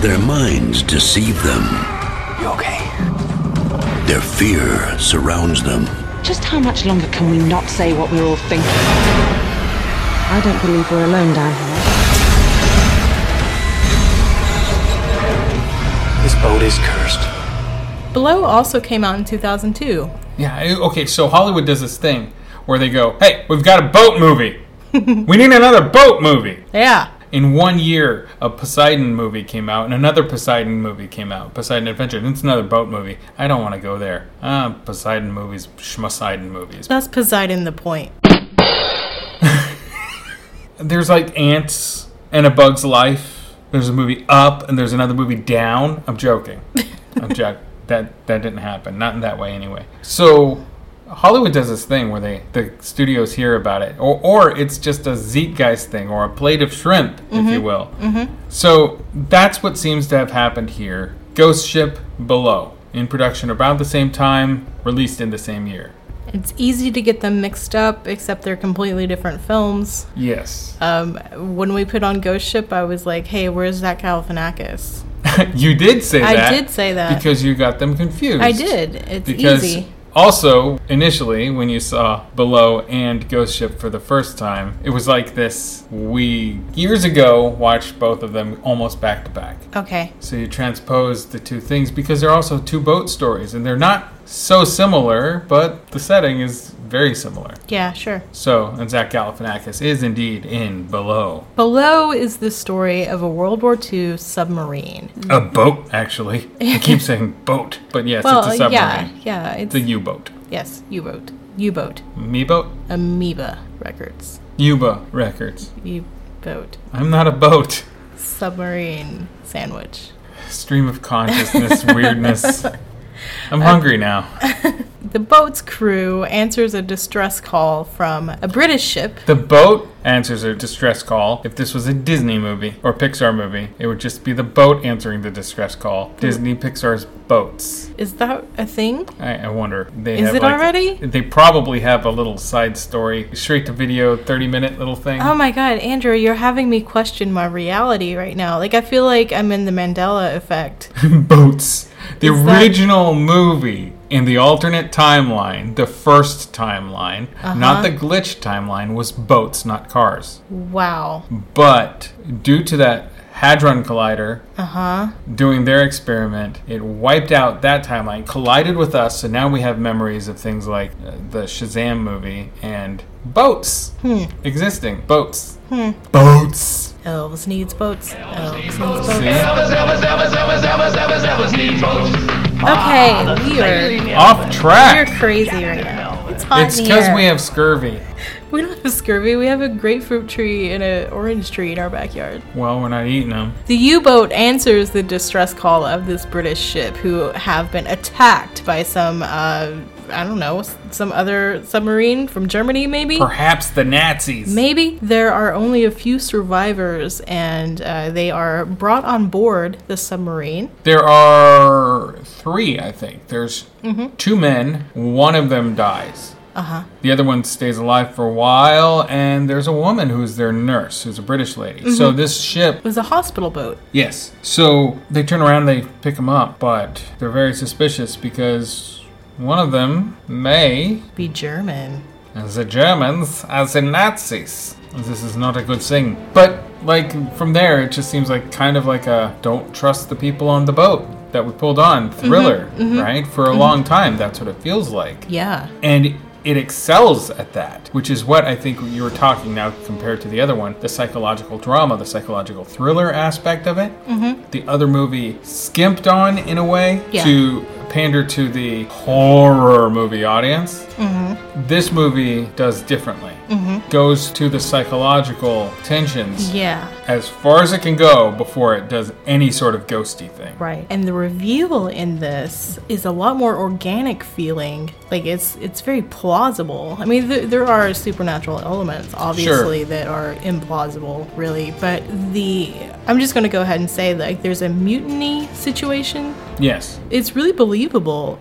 Their minds deceive them. You okay? Their fear surrounds them. Just how much longer can we not say what we're all thinking? I don't believe we're alone down here. This boat is cursed. Below also came out in 2002. Yeah, okay, so Hollywood does this thing where they go, hey, we've got a boat movie. we need another boat movie. Yeah. In one year, a Poseidon movie came out, and another Poseidon movie came out. Poseidon Adventure. And it's another boat movie. I don't want to go there. Ah, Poseidon movies, Schmoseidon movies. That's Poseidon the point. There's like ants and a bug's life. There's a movie Up, and there's another movie Down. I'm joking. I'm joking. That that didn't happen. Not in that way, anyway. So Hollywood does this thing where they the studios hear about it, or or it's just a zeitgeist thing, or a plate of shrimp, if you will. Mm-hmm. So that's what seems to have happened here. Ghost Ship Below, in production about the same time, released in the same year. It's easy to get them mixed up, except they're completely different films. Yes. Um, when we put on Ghost Ship, I was like, "Hey, where's Zach Galifianakis?" you did say I that. I did say that. because you got them confused. I did. It's because easy. Also initially when you saw Below and Ghost Ship for the first time, it was like this. We years ago watched both of them almost back to back. Okay. So you transpose the two things because they're also two boat stories and they're not so similar, but the setting is very similar. Yeah, sure. So, and Zach Galifianakis is indeed in Below. Below is the story of a World War II submarine. A boat, actually. I keep saying boat, but yes, well, it's a submarine. yeah, yeah, it's It's a U-boat. yes, U-boat, U-boat, Me boat? Amoeba Records, Yuba Records. U-boat, I'm not a boat. submarine sandwich. Stream of consciousness, weirdness. I'm uh, hungry now. The boat's crew answers a distress call from a British ship. The boat answers a distress call. If this was a Disney movie or Pixar movie, it would just be the boat answering the distress call. Hmm. Disney Pixar's boats. Is that a thing? I, I wonder. They Is have it like- already? They probably have a little side story, straight to video, 30 minute little thing. Oh my god, Andrew, you're having me question my reality right now. Like I feel like I'm in the Mandela effect. boats. The Is that- original movie in the alternate timeline, the first timeline, Uh-huh. not the glitch timeline, was boats, not cars. Wow. But due to that Hadron Collider Uh huh. doing their experiment. It wiped out that timeline, collided with us, so now we have memories of things like uh, the Shazam movie and boats Hmm. existing. Boats. Hmm. Boats. Elvis needs boats. Elvis needs boats. Okay, we are Off track. We're crazy right now. It's hot It's because we have scurvy. We don't have scurvy. We have a grapefruit tree and an orange tree in our backyard. Well, we're not eating them. The U-boat answers the distress call of this British ship, who have been attacked by some, uh, I don't know, some other submarine from Germany, maybe. Perhaps the Nazis. Maybe there are only a few survivors, and uh, they are brought on board the submarine. There are three, I think. There's Mhm. two men. One of them dies. Uh huh. The other one stays alive for a while, and there's a woman who's their nurse, who's a British lady. So Mhm. this ship It was a hospital boat. Yes. So they turn around, they pick them up, but they're very suspicious because one of them may, Be German. as the Germans, as in Nazis. This is not a good thing. But like from there, it just seems like kind of like a don't trust the people on the boat that we pulled on thriller, mhm. right? For a Mhm. long time, that's what it feels like. Yeah. And it excels at that, which is what I think you were talking now compared to the other one the psychological drama, the psychological thriller aspect of it. Mm-hmm. The other movie skimped on in a way Yeah. to pander to the horror movie audience. Mm-hmm. This movie does differently. Mhm. Goes to the psychological tensions Yeah. as far as it can go before it does any sort of ghosty thing. Right. And the reveal in this is a lot more organic feeling. Like it's it's very plausible. I mean, th- there are supernatural elements obviously that are implausible, really, but the I'm just going to go ahead and say like there's a mutiny situation. Yes. It's really believable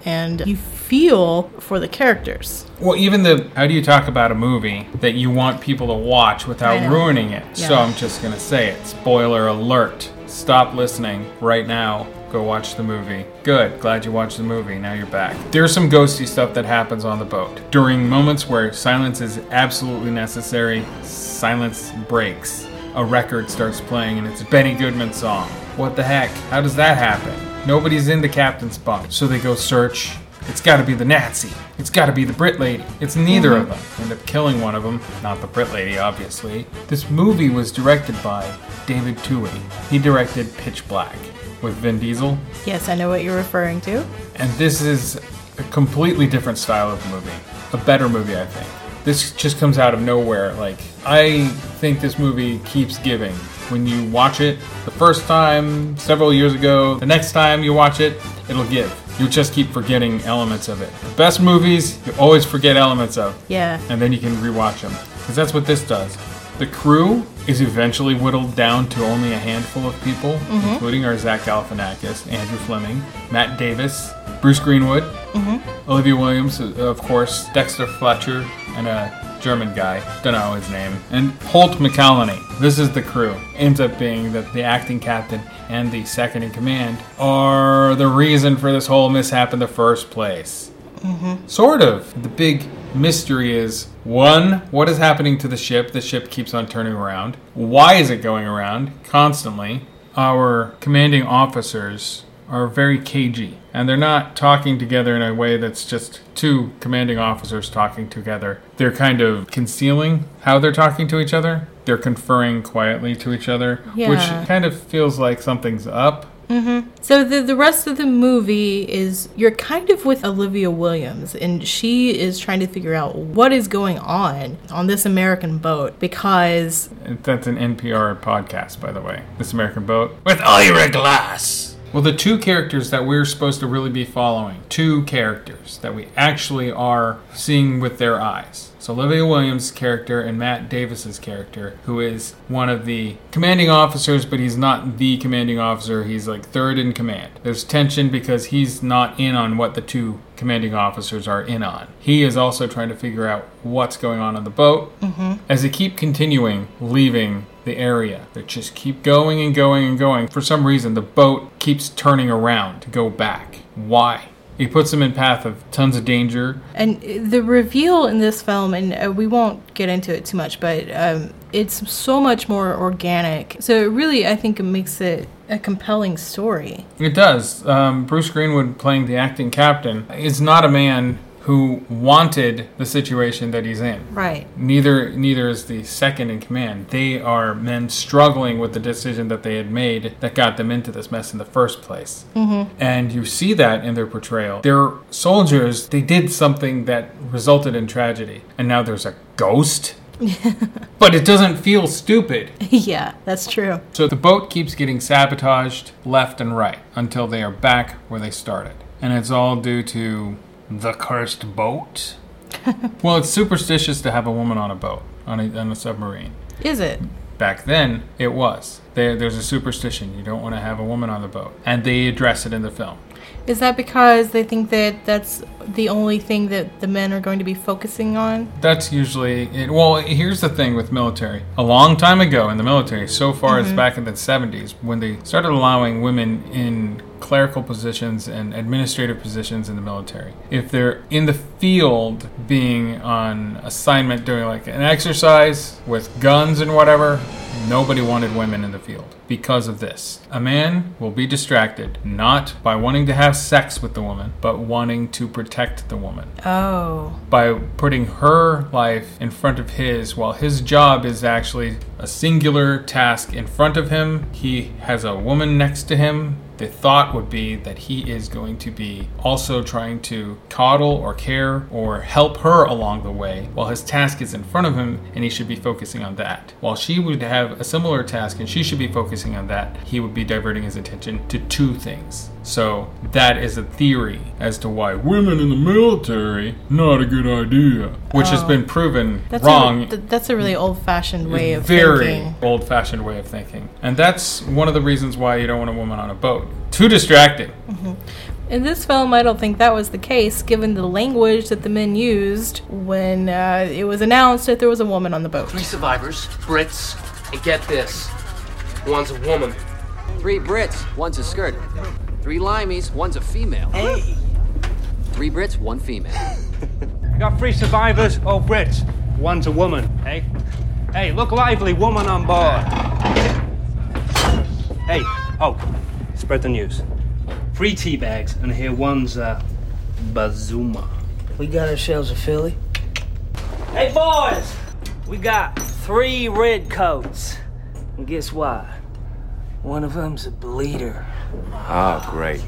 and you feel for the characters. Well, even the how do you talk about a movie that you want people to watch without ruining it? So I'm just gonna say it. Spoiler alert. Stop listening right now. Go watch the movie. Good. Glad you watched the movie. Now you're back. There's some ghosty stuff that happens on the boat. During moments where silence is absolutely necessary, silence breaks. A record starts playing and it's a Benny Goodman song. What the heck? How does that happen? Nobody's in the captain's bunk. So they go search. It's got to be the Nazi. It's got to be the Brit lady. It's neither of mm-hmm. them. End up killing one of them. Not the Brit lady, obviously. This movie was directed by David Twohy. He directed Pitch Black with Vin Diesel. Yes, I know what you're referring to. And this is a completely different style of movie. A better movie, I think. This just comes out of nowhere. Like, I think this movie keeps giving. When you watch it the first time, several years ago, the next time you watch it, it'll give. You'll just keep forgetting elements of it. The best movies, you always forget elements of. Yeah. And then you can rewatch them. Because that's what this does. The crew is eventually whittled down to only a handful of people, Mhm. including our Zach Galifianakis, Andrew Fleming, Matt Davis, Bruce Greenwood, Mhm. Olivia Williams, uh, of course, Dexter Fletcher, and a German guy, don't know his name, and Holt McCallany. This is the crew. Ends up being that the acting captain and the second in command are the reason for this whole mishap in the first place. Mm-hmm. Sort of. The big mystery is one, what is happening to the ship? The ship keeps on turning around. Why is it going around constantly? Our commanding officers are very cagey and they're not talking together in a way that's just two commanding officers talking together. They're kind of concealing how they're talking to each other. They're conferring quietly to each other, Yeah. which kind of feels like something's up. hmm So the the rest of the movie is you're kind of with Olivia Williams, and she is trying to figure out what is going on on this American boat because That's an NPR podcast, by the way. This American Boat. With Ira Glass. Well, the two characters that we're supposed to really be following, two characters that we actually are seeing with their eyes. So Olivia Williams' character and Matt Davis's character, who is one of the commanding officers, but he's not the commanding officer. He's like third in command. There's tension because he's not in on what the two commanding officers are in on. He is also trying to figure out what's going on on the boat. Mhm. As they keep continuing leaving the area, they just keep going and going and going. For some reason, the boat keeps turning around to go back. Why? He puts them in path of tons of danger. And the reveal in this film, and uh, we won't get into it too much, but um, it's so much more organic. So it really, I think, it makes it a compelling story. It does. Um, Bruce Greenwood playing the acting captain is not a man who wanted the situation that he's in. Right. Neither neither is the second in command. They are men struggling with the decision that they had made that got them into this mess in the first place. Mhm. And you see that in their portrayal. They're soldiers. They did something that resulted in tragedy, and now there's a ghost. but it doesn't feel stupid. yeah, that's true. So the boat keeps getting sabotaged left and right until they are back where they started. And it's all due to the cursed boat. well, it's superstitious to have a woman on a boat, on a, on a submarine. Is it? Back then, it was. There, there's a superstition. You don't want to have a woman on the boat. And they address it in the film. Is that because they think that that's the only thing that the men are going to be focusing on? That's usually it. Well, here's the thing with military. A long time ago in the military, so far as Mhm. back in the 70s, when they started allowing women in clerical positions and administrative positions in the military, if they're in the field being on assignment doing like an exercise with guns and whatever, nobody wanted women in the field because of this. A man will be distracted not by wanting to have sex with the woman, but wanting to protect the woman Oh. by putting her life in front of his while his job is actually a singular task in front of him. He has a woman next to him. The thought would be that he is going to be also trying to coddle or care or help her along the way while his task is in front of him and he should be focusing on that. While she would have a similar task and she should be focusing on that, he would be diverting his attention to two things. So that is a theory as to why women in the military not a good idea, which has Oh. been proven That's wrong. A, th- that's a really old-fashioned way of thinking. very thinking. old-fashioned way of thinking, and that's one of the reasons why you don't want a woman on a boat. Too distracting. Mhm. In this film, I don't think that was the case, given the language that the men used when uh, it was announced that there was a woman on the boat. Three survivors, Brits, and get this, one's a woman. Three Brits, one's a skirt. Three limeys, one's a female. Hey! Three Brits, one female. We got three survivors, all Brits. One's a woman, hey? Hey, look lively, woman on board. Hey, oh, spread the news. Three tea bags, and here one's a Bazuma. We got ourselves a filly. Hey, boys! We got three red coats. And guess what? One of them's a bleeder. Oh, great.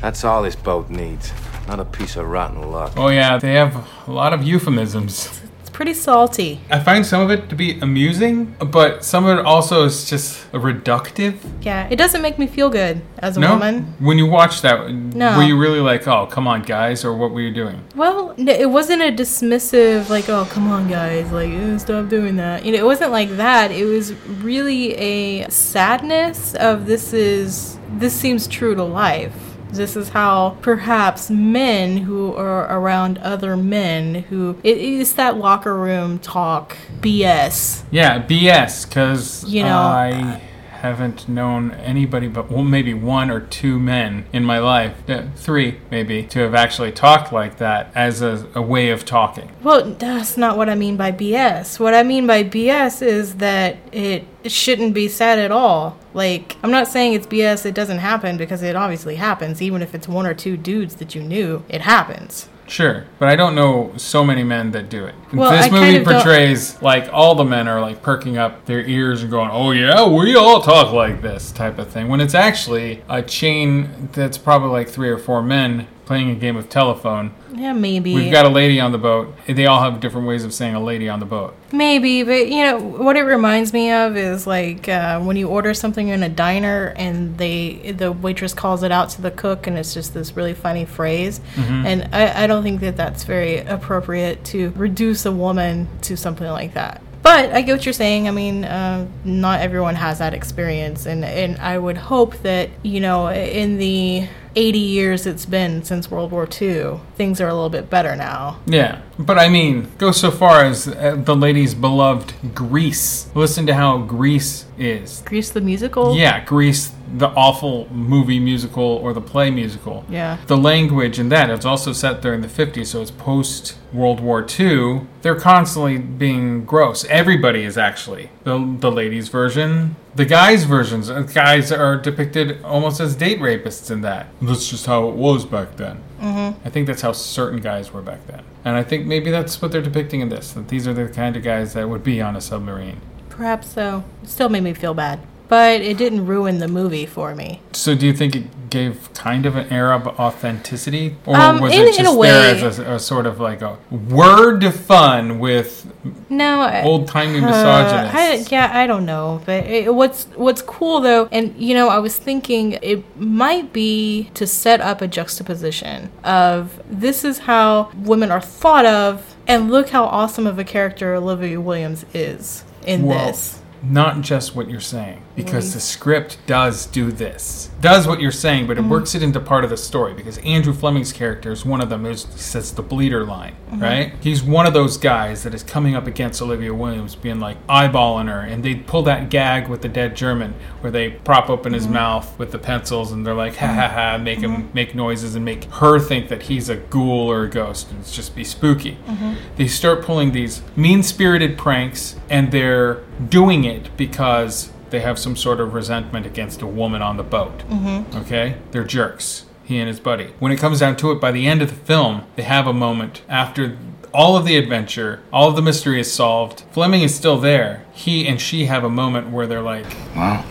That's all this boat needs. Not a piece of rotten luck. Oh yeah, they have a lot of euphemisms. Pretty salty. I find some of it to be amusing, but some of it also is just reductive. Yeah, it doesn't make me feel good as a no, woman. when you watch that, No. were you really like, "Oh, come on, guys," or what were you doing? Well, it wasn't a dismissive, like, oh, come on, guys, like, eh, stop doing that. You know, it wasn't like that. It was really a sadness of this is, this seems true to life. This is how perhaps men who are around other men who, it is that locker room talk BS. Yeah, BS, because You know, I uh, haven't known anybody but well, maybe one or two men in my life, uh, three maybe, to have actually talked like that as a, a way of talking. Well, that's not what I mean by BS. What I mean by BS is that it shouldn't be said at all. Like, I'm not saying it's BS, it doesn't happen, because it obviously happens. Even if it's one or two dudes that you knew, it happens. Sure, but I don't know so many men that do it. Well, this I movie kind of don't- portrays like all the men are like perking up their ears and going, "Oh yeah, we all talk like this" type of thing. When it's actually a chain that's probably like three or four men playing a game of telephone. Yeah, maybe. We've got a lady on the boat. They all have different ways of saying a lady on the boat. Maybe, but you know what it reminds me of is like uh, when you order something in a diner and they the waitress calls it out to the cook and it's just this really funny phrase, Mhm. and I, I don't think that that's very appropriate to reduce a woman to something like that. But I get what you're saying. I mean, uh, not everyone has that experience, and and I would hope that you know in the 80 years it's been since World War II things are a little bit better now. Yeah, but I mean, go so far as uh, the lady's beloved Grease. Listen to how Grease is. Grease the musical? Yeah, Grease, the awful movie musical or the play musical. Yeah. The language in that, it's also set there in the 50s, so it's post World War II. They're constantly being gross. Everybody is actually. The, the ladies' version, the guys' versions. uh, Guys are depicted almost as date rapists in that. That's just how it was back then. Mm-hmm. I think that's how certain guys were back then. And I think maybe that's what they're depicting in this. That these are the kind of guys that would be on a submarine. Perhaps so. It still made me feel bad. But it didn't ruin the movie for me. So do you think it gave kind of an air of authenticity? Or Um, was in- it just way. there as a, a sort of like a word fun with No, old-timey uh, misogynist? I, yeah, I don't know, but it, what's what's cool though, and you know, I was thinking it might be to set up a juxtaposition of this is how women are thought of, and look how awesome of a character Olivia Williams is in Well, this. Not just what you're saying, because the script does do this. Does what you're saying, but it Mhm. works it into part of the story. Because Andrew Fleming's character is one of them who says the bleeder line, Mhm. right? He's one of those guys that is coming up against Olivia Williams, being like eyeballing her, and they pull that gag with the dead German, where they prop open his Mhm. mouth with the pencils, and they're like, ha ha ha, make him make noises and make her think that he's a ghoul or a ghost, and it's just be spooky Mhm. they start pulling these mean spirited pranks and they're doing it because they have some sort of resentment against a woman on the boat. Mhm. Okay? They're jerks. He and his buddy. When it comes down to it, by the end of the film, they have a moment after all of the adventure, all of the mystery is solved. Fleming is still there. He and she have a moment where they're like, Well,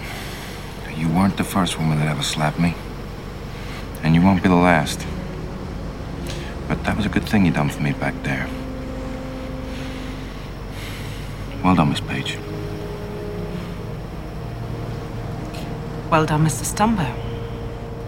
you weren't the first woman that ever slapped me. And you won't be the last. But that was a good thing you done for me back there. Well done, Miss Page. Well done, Mr. Stumbo.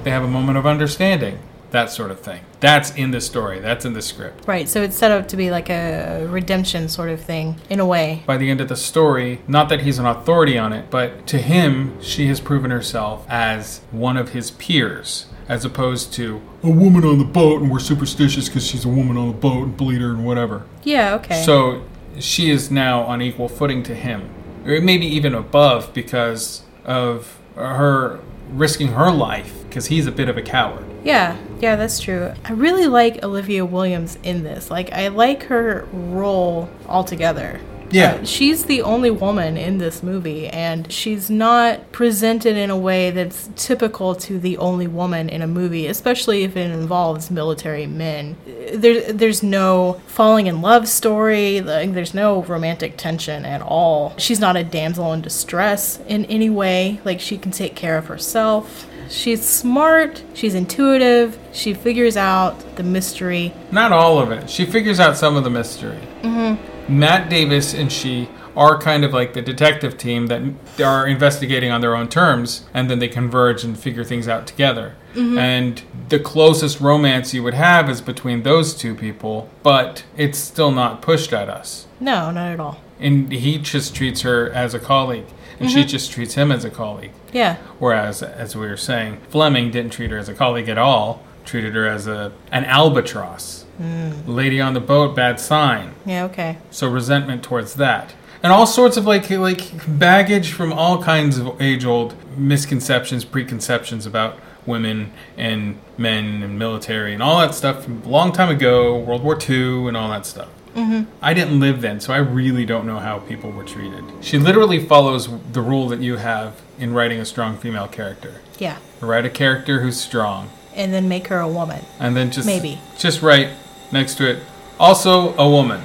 they have a moment of understanding. That sort of thing. That's in the story. That's in the script. Right, so it's set up to be like a redemption sort of thing, in a way. by the end of the story, not that he's an authority on it, but to him, she has proven herself as one of his peers, as opposed to a woman on the boat and we're superstitious because she's a woman on the boat and bleeder and whatever. Yeah, okay. So she is now on equal footing to him, or maybe even above because of her risking her life because he's a bit of a coward. Yeah, yeah, that's true. I really like Olivia Williams in this. Like, I like her role altogether. Yeah. Uh, she's the only woman in this movie, and she's not presented in a way that's typical to the only woman in a movie, especially if it involves military men. There, there's no falling in love story, like, there's no romantic tension at all. She's not a damsel in distress in any way, like, she can take care of herself. She's smart, she's intuitive, she figures out the mystery. Not all of it. She figures out some of the mystery. Mm-hmm. Matt Davis and she are kind of like the detective team that are investigating on their own terms, and then they converge and figure things out together. Mhm. And the closest romance you would have is between those two people, but it's still not pushed at us. No, not at all. And he just treats her as a colleague, and she Mhm. just treats him as a colleague. Yeah. Whereas, as we were saying, Fleming didn't treat her as a colleague at all. Treated her as a an albatross. Mm. Lady on the boat, bad sign. Yeah, okay. So resentment towards that, and all sorts of like like baggage from all kinds of age old misconceptions, preconceptions about women and men and military and all that stuff from a long time ago, World War II and all that stuff. Mm-hmm. I didn't live then, so I really don't know how people were treated. She literally follows the rule that you have in writing a strong female character. Yeah. Write a character who's strong, And then make her a woman. and then just Maybe. just write next to it also a woman.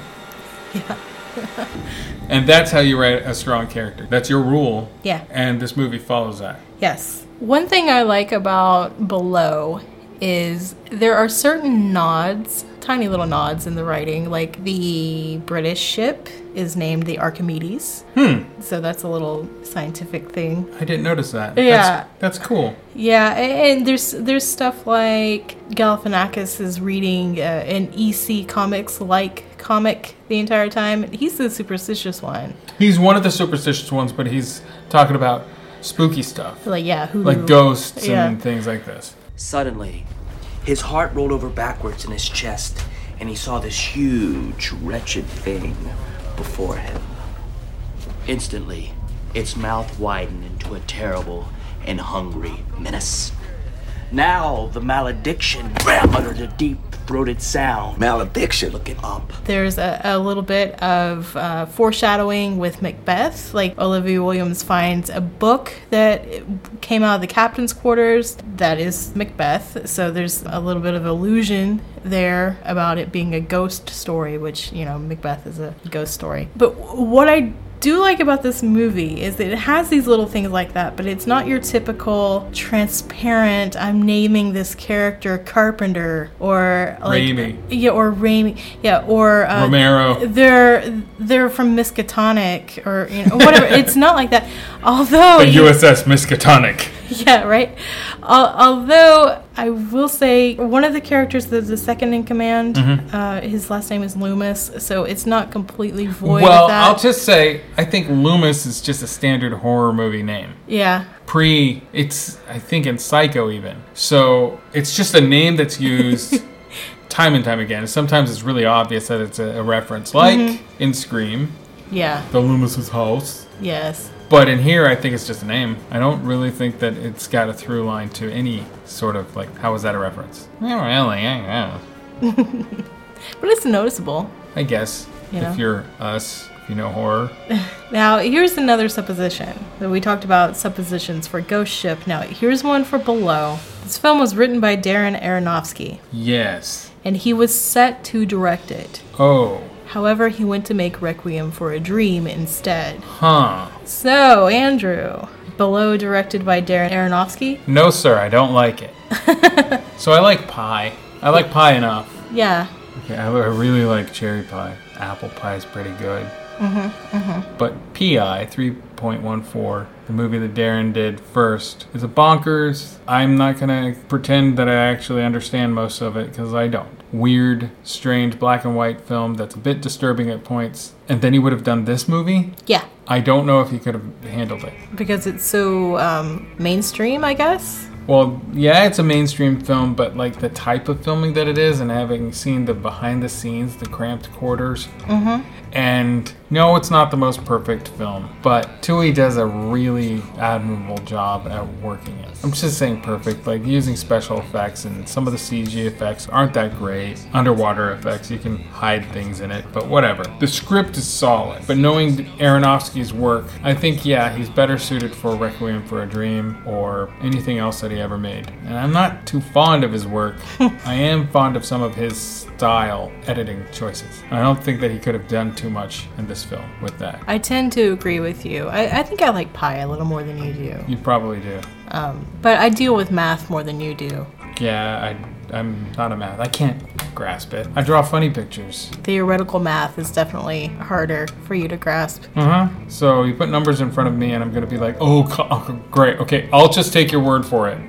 Yeah. And that's how you write a strong character. That's your rule. Yeah. And this movie follows that. Yes. One thing I like about Below is there are certain nods, tiny little nods in the writing. Like the British ship is named the Archimedes. Hmm. So that's a little scientific thing. I didn't notice that. Yeah. That's, that's cool. Yeah, and there's there's stuff like Galifianakis is reading uh, an EC Comics like comic the entire time. He's the superstitious one. He's one of the superstitious ones, but he's talking about spooky stuff. Like yeah, who Like ghosts Yeah. and things like this. Suddenly, His heart rolled over backwards in his chest, and he saw this huge, wretched thing before him. Instantly, its mouth widened into a terrible and hungry menace. Now the malediction uttered a deep throated sound. Malediction. Looking up. There's a, a little bit of uh, foreshadowing with Macbeth. Like Olivia Williams finds a book that came out of the captain's quarters that is Macbeth. So there's a little bit of illusion there about it being a ghost story, which, you know, Macbeth is a ghost story. But what I do like about this movie is that it has these little things like that, but it's not your typical transparent. I'm naming this character Carpenter or like Raimi. yeah, or Raimi, yeah, or uh, Romero. They're they're from Miskatonic or you know whatever. it's not like that. Although The USS Miskatonic. yeah, right. Al- although I will say one of the characters that's the second in command, Mhm. uh, his last name is Loomis, so it's not completely void Well, of that. I'll just say I think Loomis is just a standard horror movie name. yeah. Pre, it's I think in Psycho even. So it's just a name that's used time and time again. Sometimes it's really obvious that it's a, a reference, like Mhm. in Scream, Yeah. the Loomis's house. Yes. But in here, I think it's just a name. I don't really think that it's got a through line to any sort of like, how is that a reference? Not really. I, But it's noticeable. I guess You know? if you're us, if you know horror. Now, here's another supposition. that we talked about suppositions for Ghost Ship. Now, here's one for Below. This film was written by Darren Aronofsky, Yes. and he was set to direct it. Oh. However, he went to make Requiem for a Dream instead. Huh. So, Andrew, Below directed by Darren Aronofsky? No, sir, I don't like it. so I like pie. I like pie enough. Yeah. Okay, I, I really like cherry pie. Apple pie is pretty good. Mm-hmm. Mm-hmm. But PI 3.14, the movie that Darren did first, is a bonkers. I'm not going to pretend that I actually understand most of it because I don't. Weird, strange black and white film that's a bit disturbing at points. And then he would have done this movie? Yeah. I don't know if he could have handled it. Because it's so um, mainstream, I guess. Well, yeah, it's a mainstream film, but like the type of filming that it is, and having seen the behind the scenes, the cramped quarters, Mm-hmm. And no, it's not the most perfect film, but Twohy does a really admirable job at working it. I'm just saying perfect, like using special effects, and some of the CG effects aren't that great. Underwater effects, you can hide things in it, but whatever. The script is solid, but knowing Aronofsky's work, I think, yeah, he's better suited for Requiem for a Dream or anything else that he ever made. And I'm not too fond of his work. I am fond of some of his style editing choices. I don't think that he could have done too much in this film with that. I tend to agree with you. I, I think I like pie a little more than you do. You probably do. Um, but I deal with math more than you do. Yeah, I, I'm not a math. I can't grasp it. I draw funny pictures. Theoretical math is definitely harder for you to grasp. Uh huh. So you put numbers in front of me, and I'm gonna be like, oh, oh, great. Okay, I'll just take your word for it.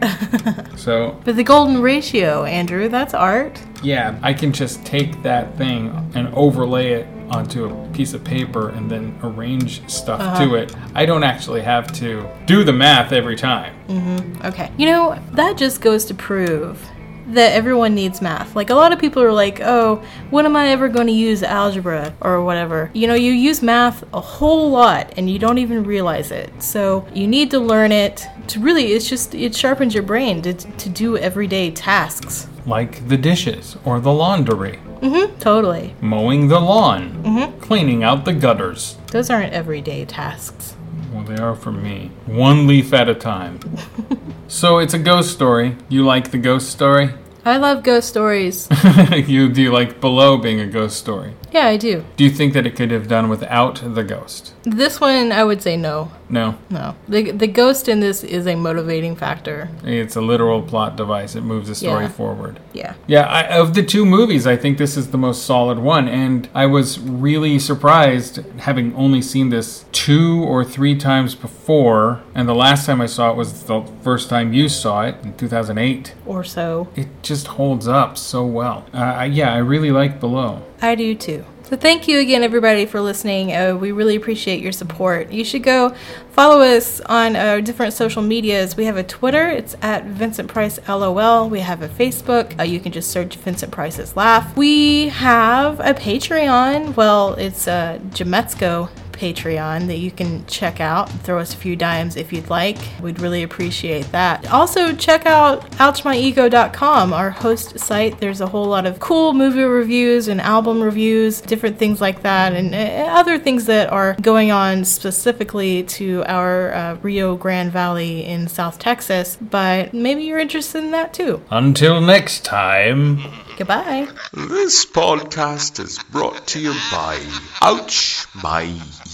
so But the golden ratio, Andrew, that's art. yeah, I can just take that thing and overlay it onto a piece of paper and then arrange stuff Uh-huh. to it. I don't actually have to do the math every time. Mm-hmm. Okay. You know, that just goes to prove that everyone needs math. Like, a lot of people are like, oh, when am I ever going to use algebra or whatever? You know, you use math a whole lot and you don't even realize it. So, you need to learn it to really, it's just, it sharpens your brain to, to do everyday tasks. Like the dishes or the laundry, Mm-hmm. Totally. mowing the lawn, Mm-hmm. cleaning out the gutters. Those aren't everyday tasks. Well, they are for me. One leaf at a time. so it's a ghost story. You like the ghost story? I love ghost stories. you do you like Below being a ghost story? yeah, I do. Do you think that it could have done without the ghost? This one, I would say no. No. No. The, the ghost in this is a motivating factor. It's a literal plot device. It moves the story Yeah. forward. Yeah. Yeah, I, of the two movies, I think this is the most solid one, and I was really surprised having only seen this two or three times before, and the last time I saw it was the first time you saw it in 2008. Or so. It just holds up so well. Uh, yeah, I really like Below. I do too. So thank you again, everybody, for listening. Uh, we really appreciate your support. You should go follow us on uh, different social medias. We have a Twitter. It's at Vincent Price LOL. We have a Facebook. Uh, you can just search Vincent Price's Laugh. We have a Patreon. Well, it's uh, Jametzko Patreon that you can check out. Throw us a few dimes if you'd like. We'd really appreciate that. Also, check out OuchMyEgo.com, our host site. There's a whole lot of cool movie reviews and album reviews, different things like that, and uh, other things that are going on specifically to our uh, Rio Grande Valley in South Texas. But maybe you're interested in that too. Until next time. Goodbye. This podcast is brought to you by Ouch My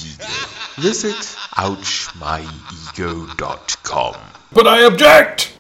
Ego. Visit ouchmyego.com. But I object!